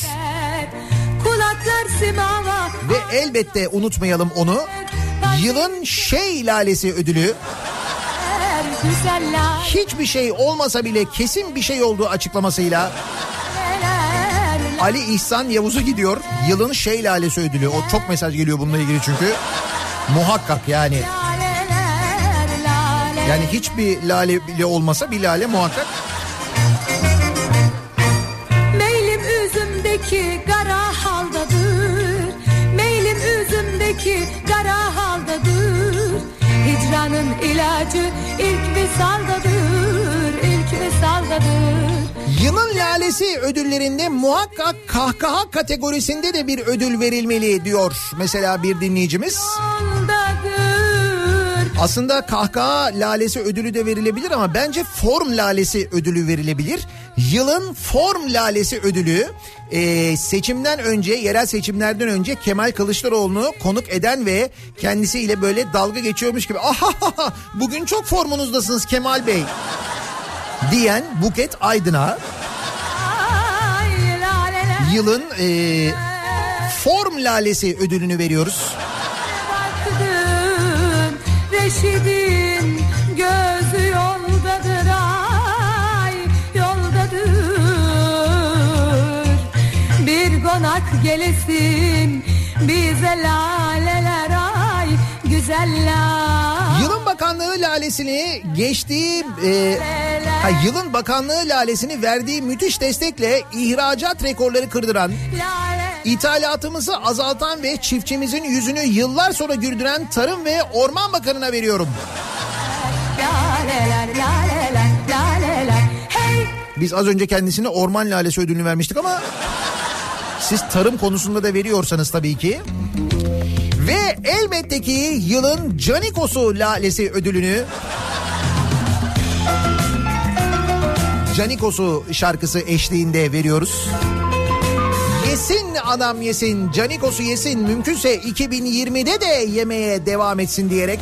Speaker 2: Ve elbette unutmayalım onu. Yılın şey lalesi ödülü hiçbir şey olmasa bile kesin bir şey olduğu açıklamasıyla Ali İhsan Yavuz'u gidiyor. Yılın şey lalesi ödülü. O çok mesaj geliyor bununla ilgili çünkü. Muhakkak yani. Yani hiçbir lale bile olmasa bir lale muhakkak.
Speaker 8: Meylim üzümdeki kara haldadır Meylim üzümdeki kara haldadır Hicranın ilacı ilk visaldadır İlk visaldadır
Speaker 2: Yılın lalesi ödüllerinde muhakkak kahkaha kategorisinde de bir ödül verilmeli diyor. Mesela bir dinleyicimiz. Aslında kahkaha lalesi ödülü de verilebilir ama bence form lalesi ödülü verilebilir. Yılın form lalesi ödülü e, seçimden önce yerel seçimlerden önce Kemal Kılıçdaroğlu'nu konuk eden ve kendisiyle böyle dalga geçiyormuş gibi bugün çok formunuzdasınız Kemal Bey diyen Buket Aydın'a yılın e, form lalesi ödülünü veriyoruz.
Speaker 8: Baktın Reşid'in gözü yoldadır ay yoldadır Bir konak gelesin bize laleler ay güzeller
Speaker 2: Yılın Bakanlığı lalesini geçtiği e, ha, yılın bakanlığı lalesini verdiği müthiş destekle ihracat rekorları kırdıran ithalatımızı azaltan ve çiftçimizin yüzünü yıllar sonra güldüren Tarım ve Orman Bakanı'na veriyorum. Biz az önce kendisine orman lalesi ödülünü vermiştik ama siz tarım konusunda da veriyorsanız tabii ki. Ve elbette ki yılın Canikos'u lalesi ödülünü Canikos'u şarkısı eşliğinde veriyoruz. Yesin adam yesin, Canikos'u yesin, mümkünse 2020'de de yemeye devam etsin diyerek...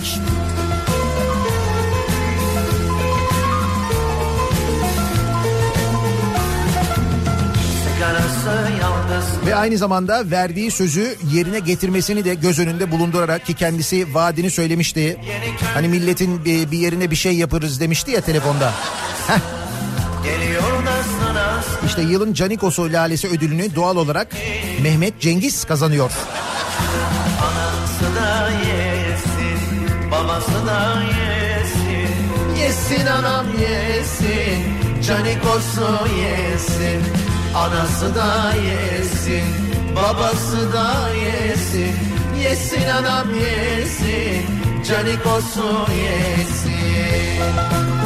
Speaker 2: Ve aynı zamanda verdiği sözü yerine getirmesini de göz önünde bulundurarak ki kendisi vaadini söylemişti. Hani milletin bir yerine bir şey yaparız demişti ya telefonda. Heh. İşte yılın Canikos'u lalesi ödülünü doğal olarak Mehmet Cengiz kazanıyor.
Speaker 11: Anası da yesin, babası da yesin. Yesin anam yesin, Canikos'u yesin. Anası da yesin, babası da yesin. Yesin anam yesin, Canikos'u yesin.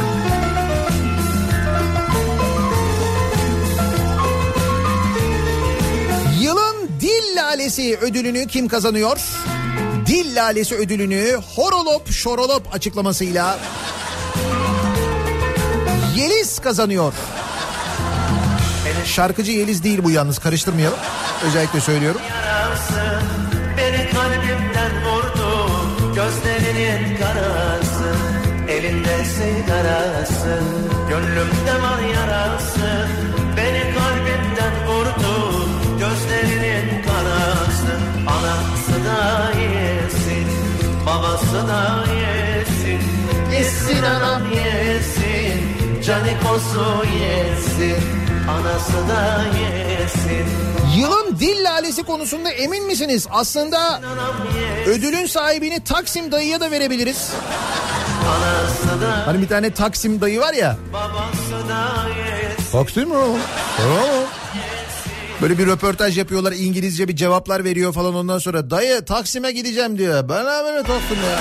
Speaker 2: Lalesi ödülünü kim kazanıyor? Dil Lalesi ödülünü Horolop Şorolop açıklamasıyla Yeliz kazanıyor. Şarkıcı Yeliz değil bu yalnız karıştırmayalım. Özellikle söylüyorum.
Speaker 11: yarası Beni kalbimden vurdu Gözlerinin karası Elinde sigarası Gönlümde var yarası Babası da yesin Yesin anam yesin Canikosu yesin Anası da yesin
Speaker 2: Yılın Dil Lalesi konusunda emin misiniz? Aslında ödülün sahibini Taksim dayıya da verebiliriz. Hani bir tane Taksim dayı var ya. Taksim mi o? Böyle bir röportaj yapıyorlar İngilizce bir cevaplar veriyor falan ondan sonra dayı Taksim'e gideceğim diyor. Ben böyle Taksim ya.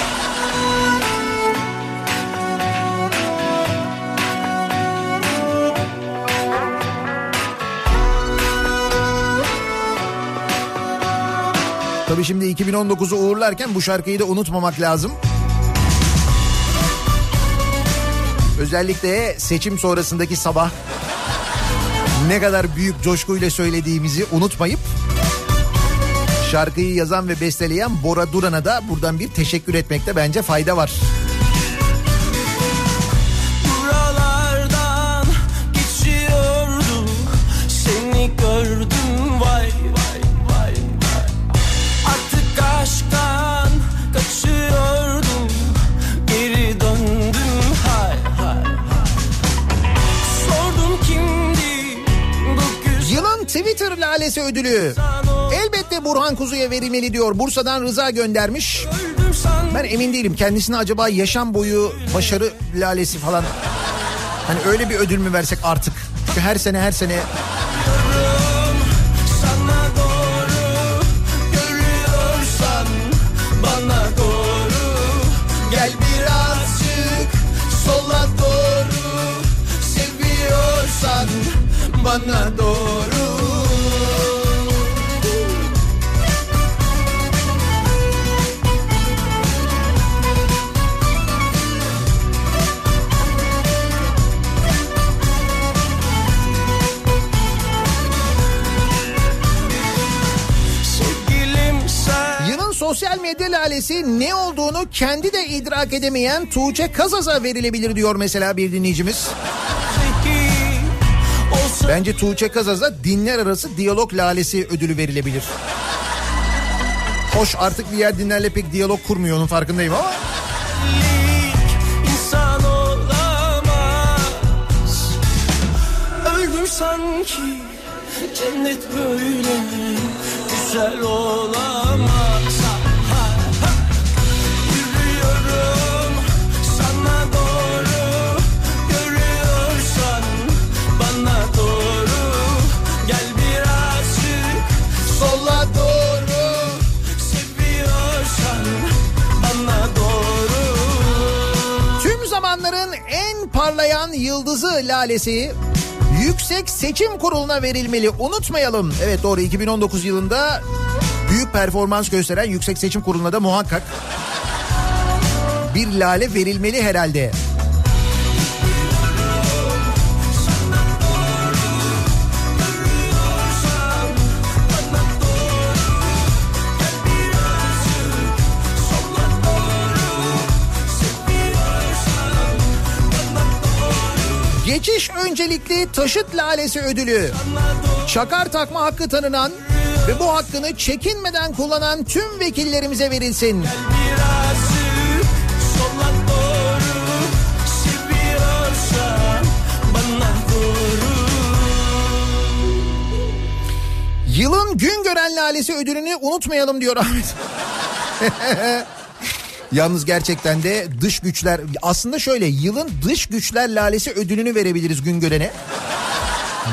Speaker 2: Tabii şimdi 2019'u uğurlarken bu şarkıyı da unutmamak lazım. Özellikle seçim sonrasındaki sabah ne kadar büyük coşkuyla söylediğimizi unutmayıp şarkıyı yazan ve besteleyen Bora Duran'a da buradan bir teşekkür etmekte bence fayda var. Lalesi ödülü. Elbette Burhan Kuzu'ya verilmeli diyor. Bursa'dan Rıza göndermiş. Ben emin değilim kendisine acaba yaşam boyu başarı lalesi falan. Hani öyle bir ödül mü versek artık? Çünkü her sene her sene
Speaker 12: bana doğru
Speaker 2: sosyal medya lalesi ne olduğunu kendi de idrak edemeyen Tuğçe Kazaz'a verilebilir diyor mesela bir dinleyicimiz. Bence Tuğçe Kazaz'a dinler arası diyalog lalesi ödülü verilebilir. Hoş artık diğer dinlerle pek diyalog kurmuyor onun farkındayım ama.
Speaker 12: sanki cennet böyle güzel olamaz
Speaker 2: parlayan yıldızı lalesi Yüksek Seçim Kurulu'na verilmeli. Unutmayalım. Evet doğru 2019 yılında büyük performans gösteren Yüksek Seçim Kurulu'na da muhakkak bir lale verilmeli herhalde. Geçiş öncelikli taşıt lalesi ödülü. Çakar takma hakkı tanınan ve bu hakkını çekinmeden kullanan tüm vekillerimize verilsin. Yılın gün gören lalesi ödülünü unutmayalım diyor Ahmet. Yalnız gerçekten de dış güçler aslında şöyle yılın dış güçler lalesi ödülünü verebiliriz Güngören'e.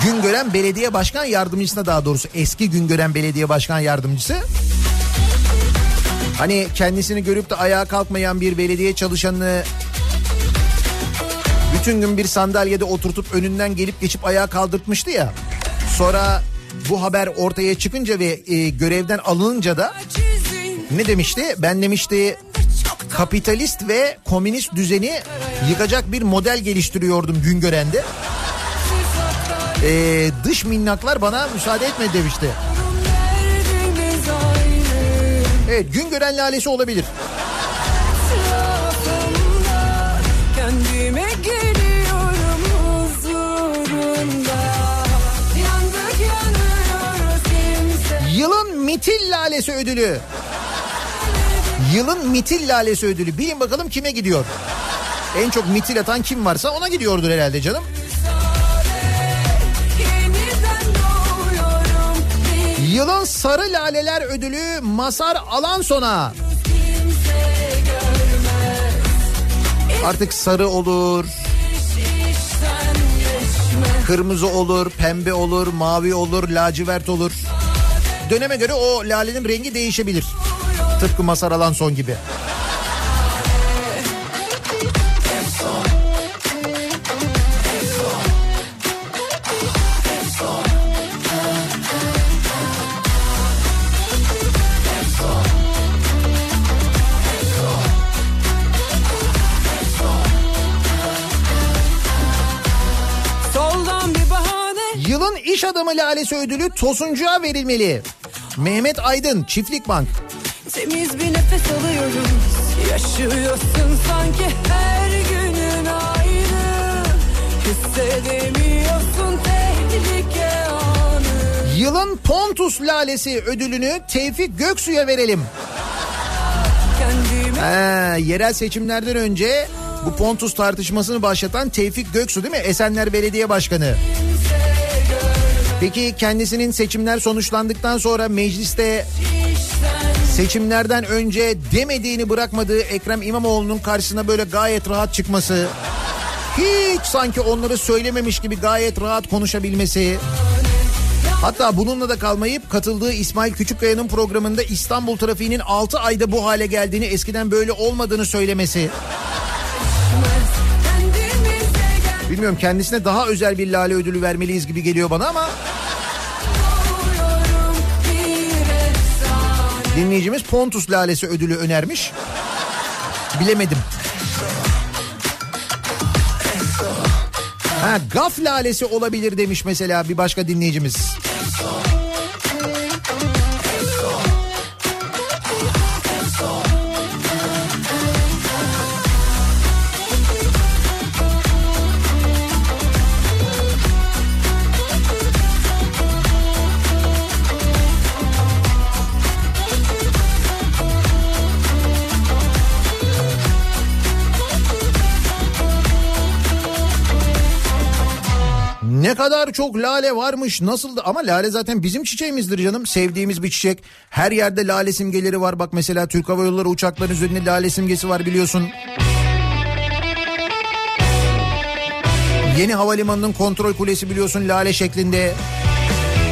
Speaker 2: Güngören Belediye Başkan Yardımcısına daha doğrusu eski Güngören Belediye Başkan Yardımcısı. Hani kendisini görüp de ayağa kalkmayan bir belediye çalışanını bütün gün bir sandalyede oturtup önünden gelip geçip ayağa kaldırtmıştı ya. Sonra bu haber ortaya çıkınca ve e, görevden alınınca da ne demişti? Ben demişti kapitalist ve komünist düzeni yıkacak bir model geliştiriyordum Güngören'de. Ee, dış minnaklar bana müsaade etmedi demişti. Evet Güngören lalesi olabilir. Yılın mitil lalesi ödülü. Yılın mitil lalesi ödülü. Bilin bakalım kime gidiyor? En çok mitil atan kim varsa ona gidiyordur herhalde canım. Yılın sarı laleler ödülü Masar Alanson'a. Artık sarı olur, kırmızı olur, pembe olur, mavi olur, lacivert olur. Döneme göre o lalenin rengi değişebilir. Tıpkı Masar Alanson gibi. Yılın iş adamı lalesi ödülü Tosuncu'ya verilmeli. Mehmet Aydın, Çiftlik Bank.
Speaker 13: Temiz bir nefes alıyoruz Yaşıyorsun sanki her günün ayrı Hissedemiyorsun tehlike anı
Speaker 2: Yılın Pontus lalesi ödülünü Tevfik Göksu'ya verelim.
Speaker 13: Kendime
Speaker 2: Ha, yerel seçimlerden önce bu Pontus tartışmasını başlatan Tevfik Göksu değil mi? Esenler Belediye Başkanı. Peki kendisinin seçimler sonuçlandıktan sonra mecliste seçimlerden önce demediğini bırakmadığı Ekrem İmamoğlu'nun karşısına böyle gayet rahat çıkması, hiç sanki onları söylememiş gibi gayet rahat konuşabilmesi, hatta bununla da kalmayıp katıldığı İsmail Küçükkaya'nın programında İstanbul trafiğinin 6 ayda bu hale geldiğini, eskiden böyle olmadığını söylemesi. Bilmiyorum kendisine daha özel bir lale ödülü vermeliyiz gibi geliyor bana ama dinleyicimiz Pontus Lalesi ödülü önermiş. Bilemedim. Ha, gaf lalesi olabilir demiş mesela bir başka dinleyicimiz. Ne kadar çok lale varmış nasıldı ama lale zaten bizim çiçeğimizdir canım sevdiğimiz bir çiçek. Her yerde lale simgeleri var bak mesela Türk Hava Yolları uçakların üzerinde lale simgesi var biliyorsun. Yeni havalimanının kontrol kulesi biliyorsun lale şeklinde.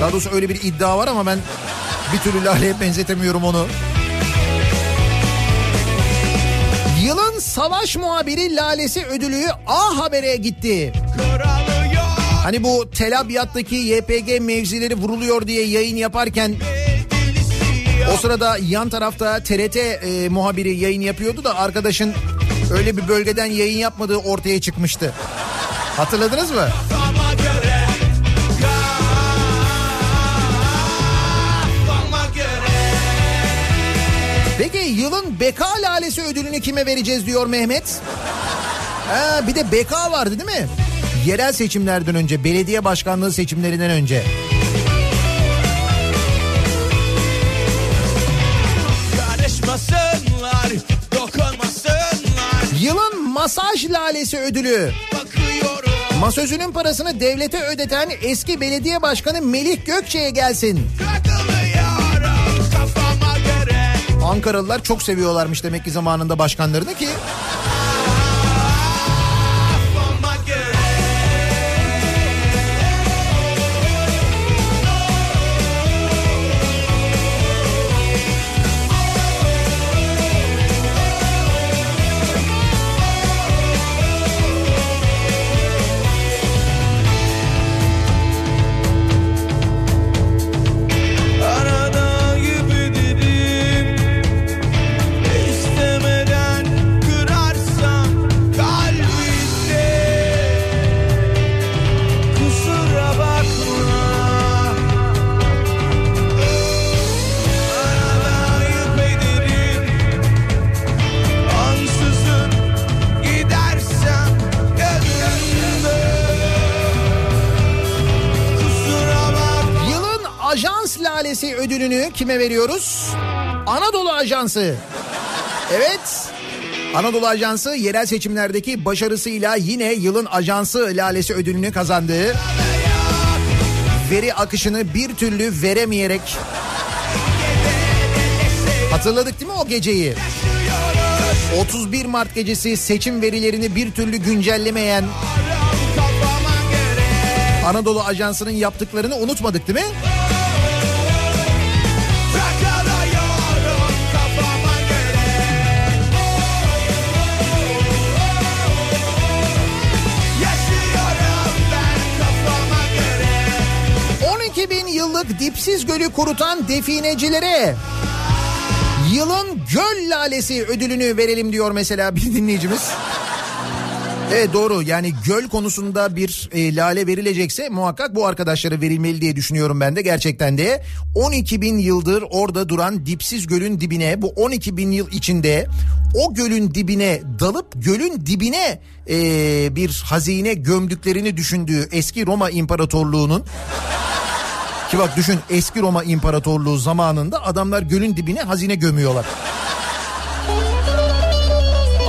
Speaker 2: Daha doğrusu öyle bir iddia var ama ben bir türlü laleye benzetemiyorum onu. Yılın savaş muhabiri lalesi ödülü A Haber'e gitti. Hani bu Tel Abyad'daki YPG mevzileri vuruluyor diye yayın yaparken o sırada yan tarafta TRT e, muhabiri yayın yapıyordu da arkadaşın öyle bir bölgeden yayın yapmadığı ortaya çıkmıştı. Hatırladınız mı? Peki yılın Beka Lalesi ödülünü kime vereceğiz diyor Mehmet. Ha, bir de Beka vardı değil mi? Yerel seçimlerden önce, belediye başkanlığı seçimlerinden önce.
Speaker 14: Karışmasınlar, dokunmasınlar.
Speaker 2: Yılın masaj lalesi ödülü.
Speaker 14: Bakıyorum.
Speaker 2: Masözünün parasını devlete ödeten eski belediye başkanı Melih Gökçe'ye gelsin. Ankaralılar çok seviyorlarmış demek ki zamanında başkanlarını ki. Kime veriyoruz? Anadolu Ajansı. Evet. Anadolu Ajansı yerel seçimlerdeki başarısıyla yine yılın ajansı lalesi ödülünü kazandı. Veri akışını bir türlü veremeyerek Hatırladık değil mi o geceyi? 31 Mart gecesi seçim verilerini bir türlü güncellemeyen Anadolu Ajansı'nın yaptıklarını unutmadık değil mi? Yıllık dipsiz gölü kurutan definecilere yılın göl lalesi ödülünü verelim diyor mesela bir dinleyicimiz. Evet doğru yani göl konusunda bir e, lale verilecekse muhakkak bu arkadaşlara verilmeli diye düşünüyorum ben de gerçekten de. 12 bin yıldır orada duran dipsiz gölün dibine bu 12 bin yıl içinde o gölün dibine dalıp gölün dibine e, bir hazine gömdüklerini düşündüğü eski Roma İmparatorluğu'nun ki bak düşün eski Roma İmparatorluğu zamanında adamlar gölün dibine hazine gömüyorlar.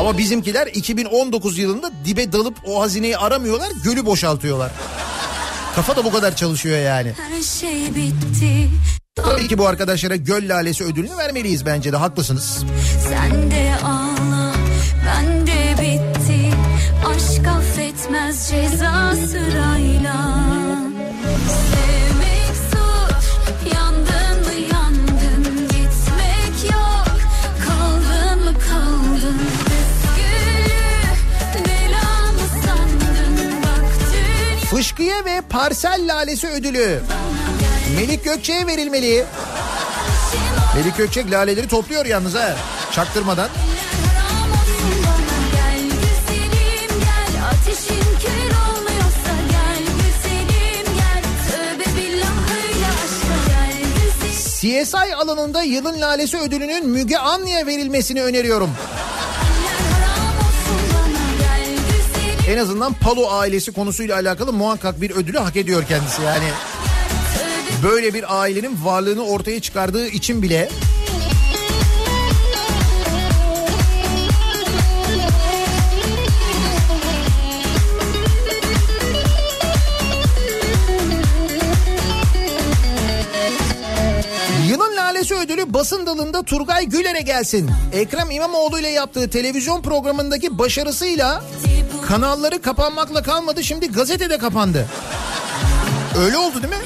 Speaker 2: Ama bizimkiler 2019 yılında dibe dalıp o hazineyi aramıyorlar, gölü boşaltıyorlar. Kafa da bu kadar çalışıyor yani.
Speaker 9: Her şey bitti.
Speaker 2: Tabii ki bu arkadaşlara göl lalesi ödülünü vermeliyiz bence de haklısınız.
Speaker 9: Sen de ağla, ben de bitti. Aşk affetmez ceza sırayla.
Speaker 2: Fışkıye ve parsel lalesi ödülü. Melik Gökçe'ye verilmeli. Melik Gökçek laleleri topluyor yalnız ha. Çaktırmadan. CSI alanında yılın lalesi ödülünün Müge Anlı'ya verilmesini öneriyorum. En azından Palo ailesi konusuyla alakalı muhakkak bir ödülü hak ediyor kendisi yani. Böyle bir ailenin varlığını ortaya çıkardığı için bile Lalesi ödülü basın dalında Turgay Güler'e gelsin. Ekrem İmamoğlu ile yaptığı televizyon programındaki başarısıyla kanalları kapanmakla kalmadı şimdi gazetede kapandı. Öyle oldu değil mi?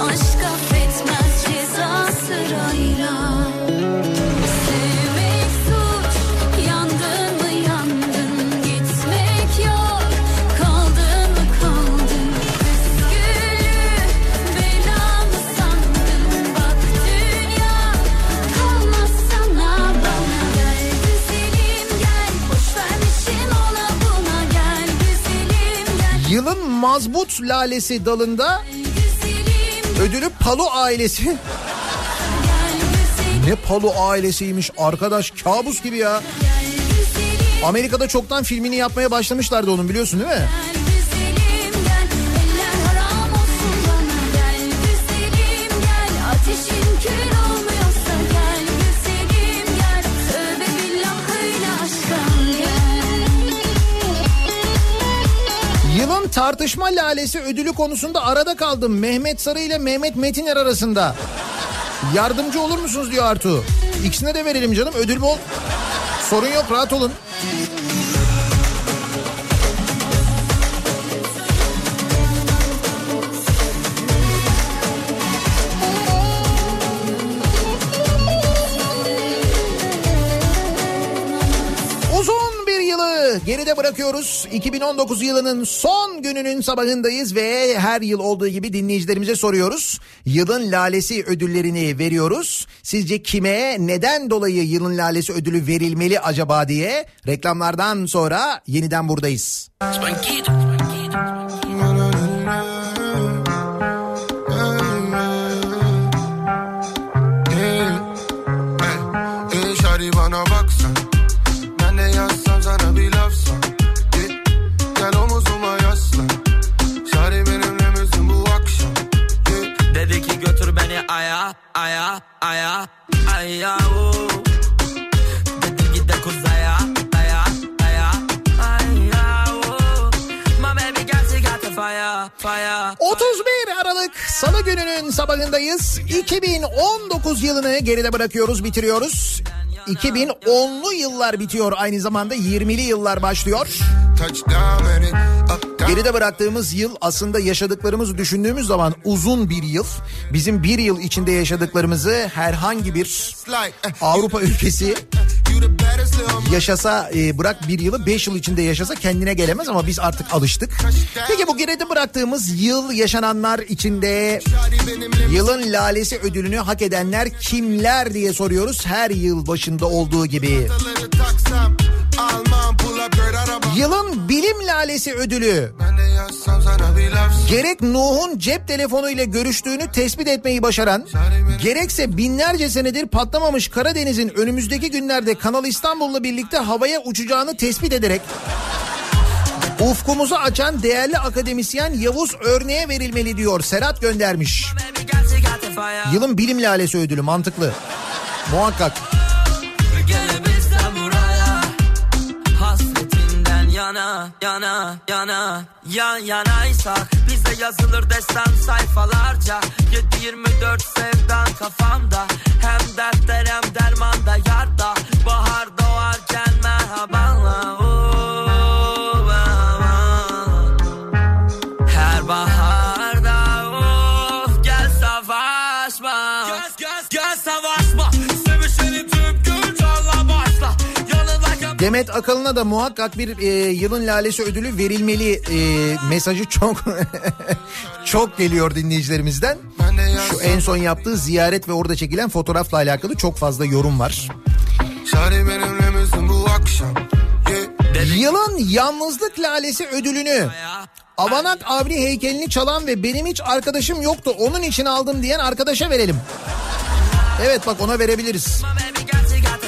Speaker 9: Aşk affetmez ceza sırayla.
Speaker 2: Yılın mazbut lalesi dalında ödülü Palo ailesi. Ne Palo ailesiymiş arkadaş kabus gibi ya. Amerika'da çoktan filmini yapmaya başlamışlardı onun biliyorsun değil mi? Tartışma lalesi ödülü konusunda arada kaldım. Mehmet Sarı ile Mehmet Metiner arasında. Yardımcı olur musunuz diyor Artu. İkisine de verelim canım ödül bol. Sorun yok rahat olun. Geride bırakıyoruz. 2019 yılının son gününün sabahındayız ve her yıl olduğu gibi dinleyicilerimize soruyoruz. Yılın lalesi ödüllerini veriyoruz. Sizce kime neden dolayı yılın lalesi ödülü verilmeli acaba diye reklamlardan sonra yeniden buradayız.
Speaker 15: Ey
Speaker 16: aya aya o. Dedim git de kuzaya aya aya aya o. My baby got the fire fire
Speaker 2: 31 Aralık Salı gününün sabahındayız. 2019 yılını geride bırakıyoruz, bitiriyoruz. 2010'lu yıllar bitiyor aynı zamanda 20'li yıllar başlıyor.
Speaker 15: Touchdown
Speaker 2: Geride bıraktığımız yıl aslında yaşadıklarımızı düşündüğümüz zaman uzun bir yıl. Bizim bir yıl içinde yaşadıklarımızı herhangi bir Avrupa ülkesi yaşasa e, bırak bir yılı 5 yıl içinde yaşasa kendine gelemez ama biz artık alıştık. Peki bu geride bıraktığımız yıl yaşananlar içinde yılın lalesi ödülünü hak edenler kimler diye soruyoruz her yıl başında olduğu gibi. Yılın bilim lalesi ödülü gerek Nuh'un cep telefonu ile görüştüğünü tespit etmeyi başaran, gerekse binlerce senedir patlamamış Karadeniz'in önümüzdeki günlerde Kanal İstanbul'la birlikte havaya uçacağını tespit ederek ufkumuzu açan değerli akademisyen Yavuz Örneğe verilmeli diyor. Serhat göndermiş. Yılın bilim lalesi ödülü mantıklı. Muhakkak.
Speaker 16: Gelebilsem yana yana yana yan yanaysak bize yazılır destan sayfalarca. 7-24 sevdan kafamda hem dertler hem dermanda yarda. Bahar
Speaker 2: Demet Akalın'a da muhakkak bir e, yılın lalesi ödülü verilmeli e, mesajı çok çok geliyor dinleyicilerimizden. Şu en son yaptığı ziyaret ve orada çekilen fotoğrafla alakalı çok fazla yorum var. Yılın yalnızlık lalesi ödülünü Avanak Avni heykelini çalan ve benim hiç arkadaşım yoktu onun için aldım diyen arkadaşa verelim. Evet bak ona verebiliriz.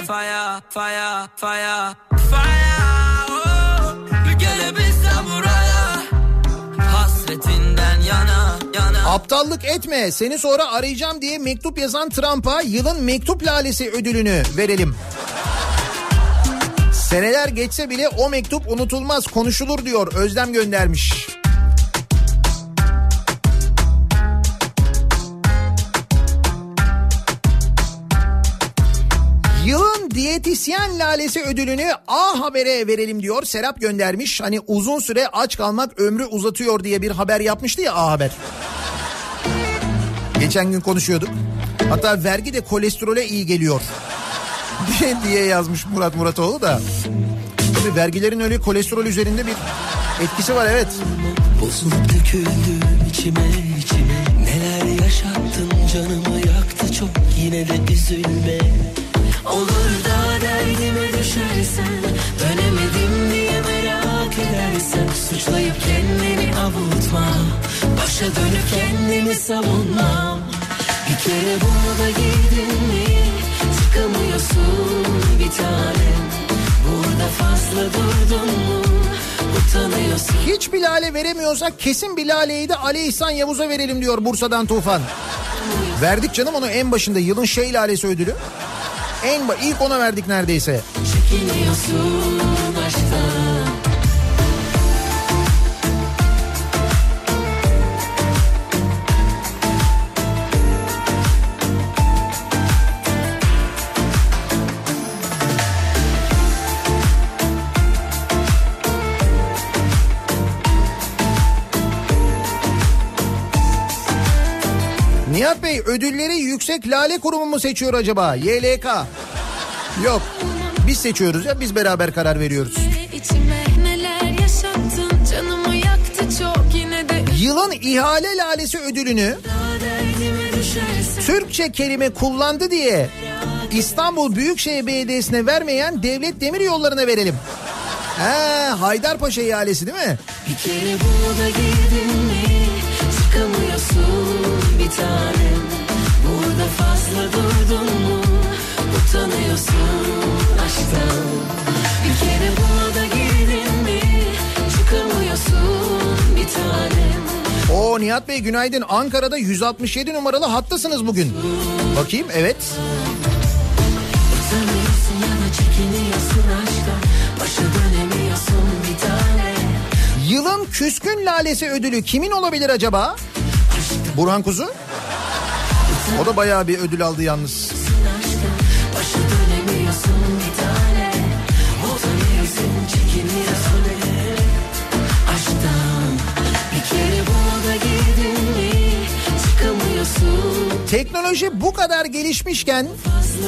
Speaker 16: Fire, fire, fire, fire. Oh.
Speaker 2: Aptallık etme seni sonra arayacağım diye mektup yazan Trump'a yılın mektup lalesi ödülünü verelim. Seneler geçse bile o mektup unutulmaz konuşulur diyor Özlem göndermiş. Diyetisyen lalesi ödülünü A Haber'e verelim diyor. Serap göndermiş. Hani uzun süre aç kalmak ömrü uzatıyor diye bir haber yapmıştı ya A Haber. Geçen gün konuşuyorduk. Hatta vergi de kolesterole iyi geliyor. diye, diye yazmış Murat Muratoğlu da. Tabii vergilerin öyle kolesterol üzerinde bir etkisi var evet.
Speaker 17: Bozulup döküldüm içime içime Neler yaşattın canımı yaktı çok yine de üzülme Olur da derdime düşersen Dönemedim diye merak edersen Suçlayıp kendini avutma Başa dönüp kendimi savunmam Bir kere bunu da giydin mi Çıkamıyorsun bir tanem Burada fazla durdun mu
Speaker 2: Hiç bir lale veremiyorsak kesin bir laleyi de Ali İhsan Yavuz'a verelim diyor Bursa'dan Tufan. Verdik canım onu en başında yılın şey lalesi ödülü. En ilk ona verdik neredeyse.
Speaker 17: Çekiniyorsun aşktan
Speaker 2: Bey ödülleri Yüksek Lale Kurumu mu seçiyor acaba? YLK. Yok. Biz seçiyoruz ya biz beraber karar veriyoruz. Yılın ihale lalesi ödülünü Türkçe kelime kullandı diye İstanbul Büyükşehir Belediyesi'ne vermeyen Devlet Demir Yolları'na verelim. He, Haydarpaşa ihalesi değil mi?
Speaker 17: Bir kere bunu da giydin mi Çıkamıyorsun bir tanem Burada fazla durdun mu Utanıyorsun aşktan Bir kere bunu da giydin mi Çıkamıyorsun bir tanem
Speaker 2: Oo Nihat Bey günaydın. Ankara'da 167 numaralı hattasınız bugün. Bakayım evet. Yılın küskün lalesi ödülü kimin olabilir acaba? Burhan Kuzu? O da bayağı bir ödül aldı yalnız. Teknoloji bu kadar gelişmişken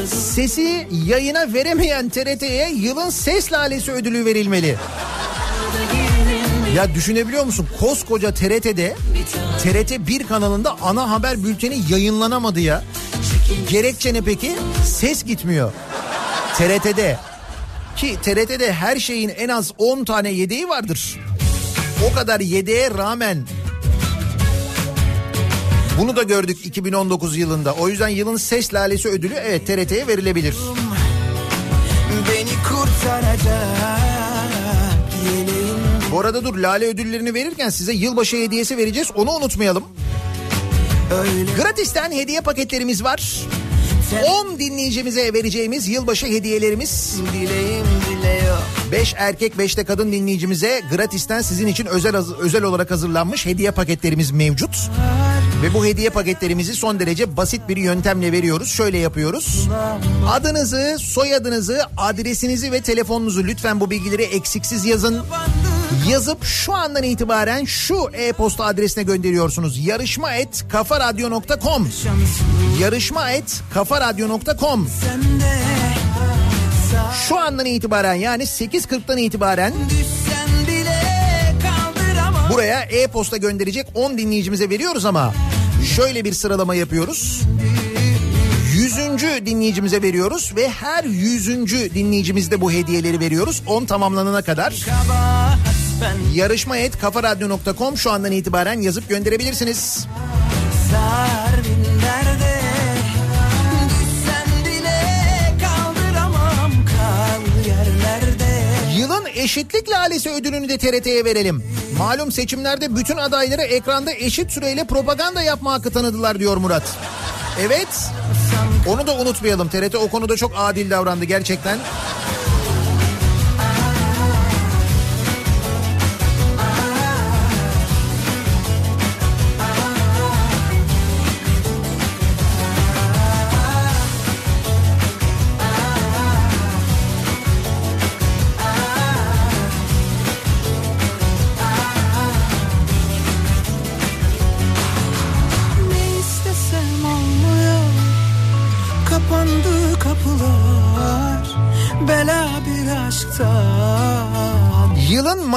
Speaker 2: sesi yayına veremeyen TRT'ye yılın ses lalesi ödülü verilmeli. Ya düşünebiliyor musun? Koskoca TRT'de TRT 1 kanalında ana haber bülteni yayınlanamadı ya. Gerekçe ne peki? Ses gitmiyor. TRT'de. Ki TRT'de her şeyin en az 10 tane yedeği vardır. O kadar yedeğe rağmen bunu da gördük 2019 yılında. O yüzden yılın ses lalesi ödülü evet TRT'ye verilebilir.
Speaker 12: Beni kurtaracak
Speaker 2: Bu arada dur lale ödüllerini verirken size yılbaşı hediyesi vereceğiz. Onu unutmayalım. Gratisten hediye paketlerimiz var. 10 dinleyicimize vereceğimiz yılbaşı hediyelerimiz.
Speaker 12: dileğim
Speaker 2: 5 5 erkek 5 de kadın dinleyicimize gratisten sizin için özel özel olarak hazırlanmış hediye paketlerimiz mevcut. Ve bu hediye paketlerimizi son derece basit bir yöntemle veriyoruz. Şöyle yapıyoruz. Adınızı, soyadınızı, adresinizi ve telefonunuzu lütfen bu bilgileri eksiksiz yazın. Yazıp şu andan itibaren şu e-posta adresine gönderiyorsunuz. Yarışma et kafaradyo.com Yarışma et kafaradyo.com Şu andan itibaren yani 8.40'dan itibaren buraya e-posta gönderecek 10 dinleyicimize veriyoruz ama şöyle bir sıralama yapıyoruz. Yüzüncü dinleyicimize veriyoruz ve her yüzüncü dinleyicimizde bu hediyeleri veriyoruz. 10 tamamlanana kadar. Yarışma et kafaradyo.com şu andan itibaren yazıp gönderebilirsiniz.
Speaker 12: Sar
Speaker 2: Yılın eşitlik lalesi ödülünü de TRT'ye verelim. Malum seçimlerde bütün adayları ekranda eşit süreyle propaganda yapma hakkı tanıdılar diyor Murat. Evet. Onu da unutmayalım. TRT o konuda çok adil davrandı gerçekten.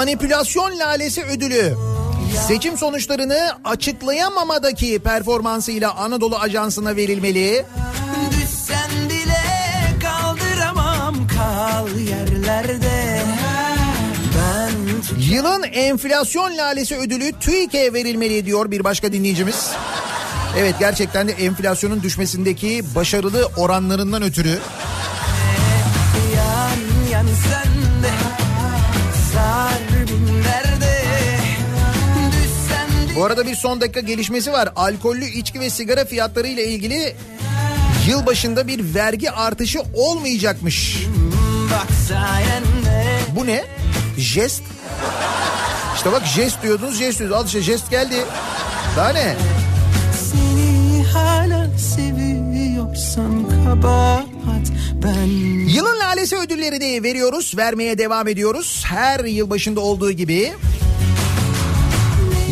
Speaker 2: Manipülasyon lalesi ödülü. Seçim sonuçlarını açıklayamamadaki performansıyla Anadolu Ajansı'na verilmeli.
Speaker 12: Düşsen bile kaldıramam kal yerlerde
Speaker 2: Yılın enflasyon lalesi ödülü TÜİK'e verilmeli diyor bir başka dinleyicimiz. Evet gerçekten de enflasyonun düşmesindeki başarılı oranlarından ötürü Bu arada bir son dakika gelişmesi var. Alkollü içki ve sigara fiyatları ile ilgili yılbaşında bir vergi artışı olmayacakmış. Bu ne? Jest. İşte bak jest diyordunuz jest diyordunuz. Al işte jest geldi. Daha ne?
Speaker 12: Seni hala seviyorsan kabahat ben
Speaker 2: Yılın lalesi ödüllerini veriyoruz. Vermeye devam ediyoruz. Her yılbaşında olduğu gibi.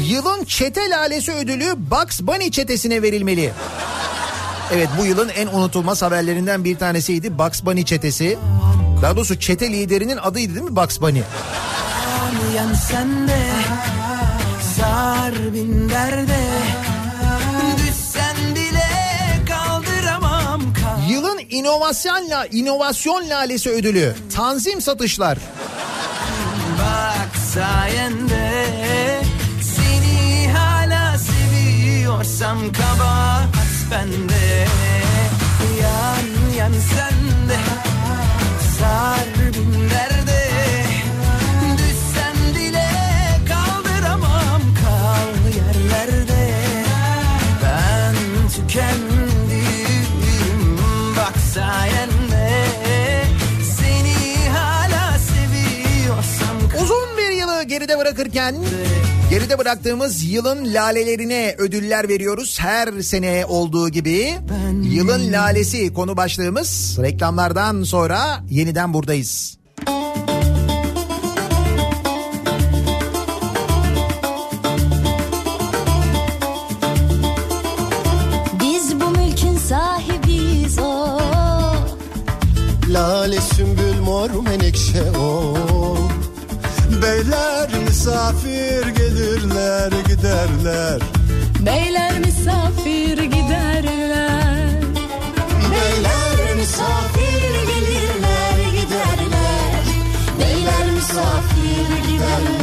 Speaker 2: Yılın çete lalesi ödülü Bugs Bunny çetesine verilmeli. Evet bu yılın en unutulmaz haberlerinden bir tanesiydi Bugs Bunny çetesi. Daha doğrusu çete liderinin adıydı değil mi Bugs Bunny?
Speaker 12: yan yan sen de Sar bin derde
Speaker 2: Yılın inovasyon, la, inovasyon lalesi ödülü Tanzim Satışlar.
Speaker 12: Bak sayende seviyorsam kabahat bende. Yan yan sen de Sar bin derde Düşsen bile kaldıramam kal yerlerde. Ben tükendim bak sayende. Seni hala seviyorsam
Speaker 2: Uzun bir yılı geride bırakırken geride bıraktığımız yılın lalelerine ödüller veriyoruz. Her sene olduğu gibi yılın lalesi konu başlığımız. Reklamlardan sonra yeniden buradayız.
Speaker 13: Biz bu mülkün sahibiyiz o.
Speaker 10: Lale sümbül mor menekşe o Beyler misafir gelirler giderler
Speaker 13: Beyler misafir giderler. Beyler misafir gelirler giderler. Beyler misafir giderler.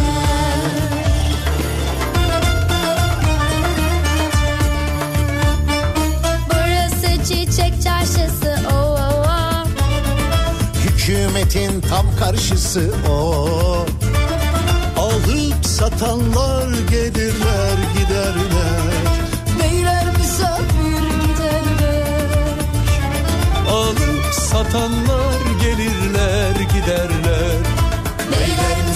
Speaker 13: Burası çiçek çarşısı o o o.
Speaker 10: Hükümetin tam karşısı o Alıp satanlar gelirler giderler.
Speaker 13: Beyler misafir giderler.
Speaker 4: Alıp satanlar gelirler giderler.
Speaker 2: En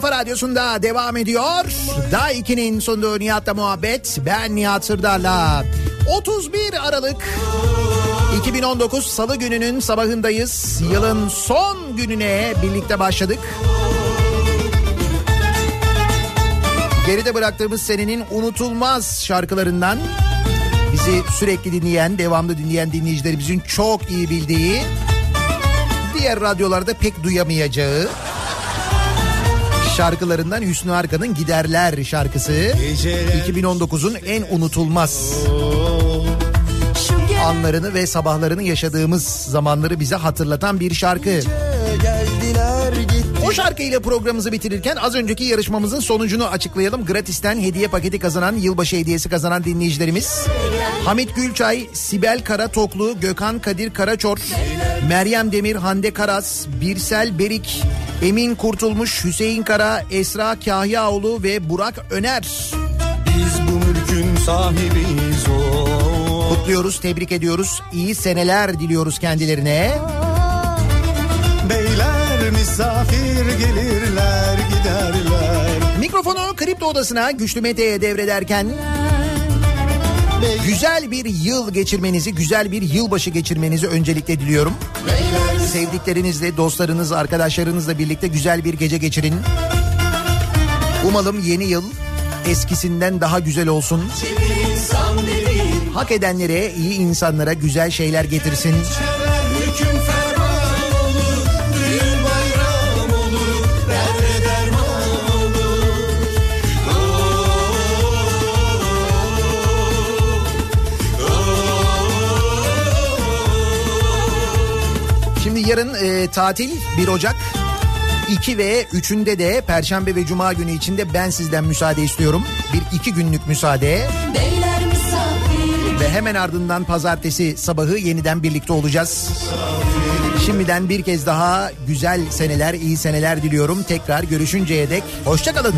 Speaker 2: kafa radyosunda devam ediyor. Daha 2'nin sunduğu Nihat'la muhabbet. Ben Nihat Sırdar'la. 31 Aralık 2019 Salı gününün sabahındayız. Yılın son gününe birlikte başladık. Geride bıraktığımız senenin unutulmaz şarkılarından bizi sürekli dinleyen, devamlı dinleyen dinleyicilerimizin çok iyi bildiği, diğer radyolarda pek duyamayacağı şarkılarından Hüsnü Arkan'ın Giderler şarkısı. 2019'un en unutulmaz anlarını ve sabahlarını yaşadığımız zamanları bize hatırlatan bir şarkı. O şarkıyla programımızı bitirirken az önceki yarışmamızın sonucunu açıklayalım. Gratis'ten hediye paketi kazanan, yılbaşı hediyesi kazanan dinleyicilerimiz. Hamit Gülçay, Sibel Karatoklu, Gökhan Kadir Karaçor, Meryem Demir, Hande Karas, Birsel Berik, Emin Kurtulmuş, Hüseyin Kara, Esra Kahyaoğlu ve Burak Öner.
Speaker 18: Biz bu mülkün sahibiyiz o.
Speaker 2: Kutluyoruz, tebrik ediyoruz. İyi seneler diliyoruz kendilerine.
Speaker 18: Beyler misafir gelirler giderler.
Speaker 2: Mikrofonu Kripto Odası'na Güçlü Mete'ye devrederken güzel bir yıl geçirmenizi, güzel bir yılbaşı geçirmenizi öncelikle diliyorum. Sevdiklerinizle, dostlarınız, arkadaşlarınızla birlikte güzel bir gece geçirin. Umalım yeni yıl eskisinden daha güzel olsun. Hak edenlere, iyi insanlara güzel şeyler getirsin.
Speaker 18: Hüküm
Speaker 2: yarın e, tatil 1 Ocak 2 ve 3'ünde de Perşembe ve Cuma günü içinde ben sizden müsaade istiyorum. Bir iki günlük müsaade ve hemen ardından pazartesi sabahı yeniden birlikte olacağız. Şimdiden bir kez daha güzel seneler, iyi seneler diliyorum. Tekrar görüşünceye dek hoşçakalın.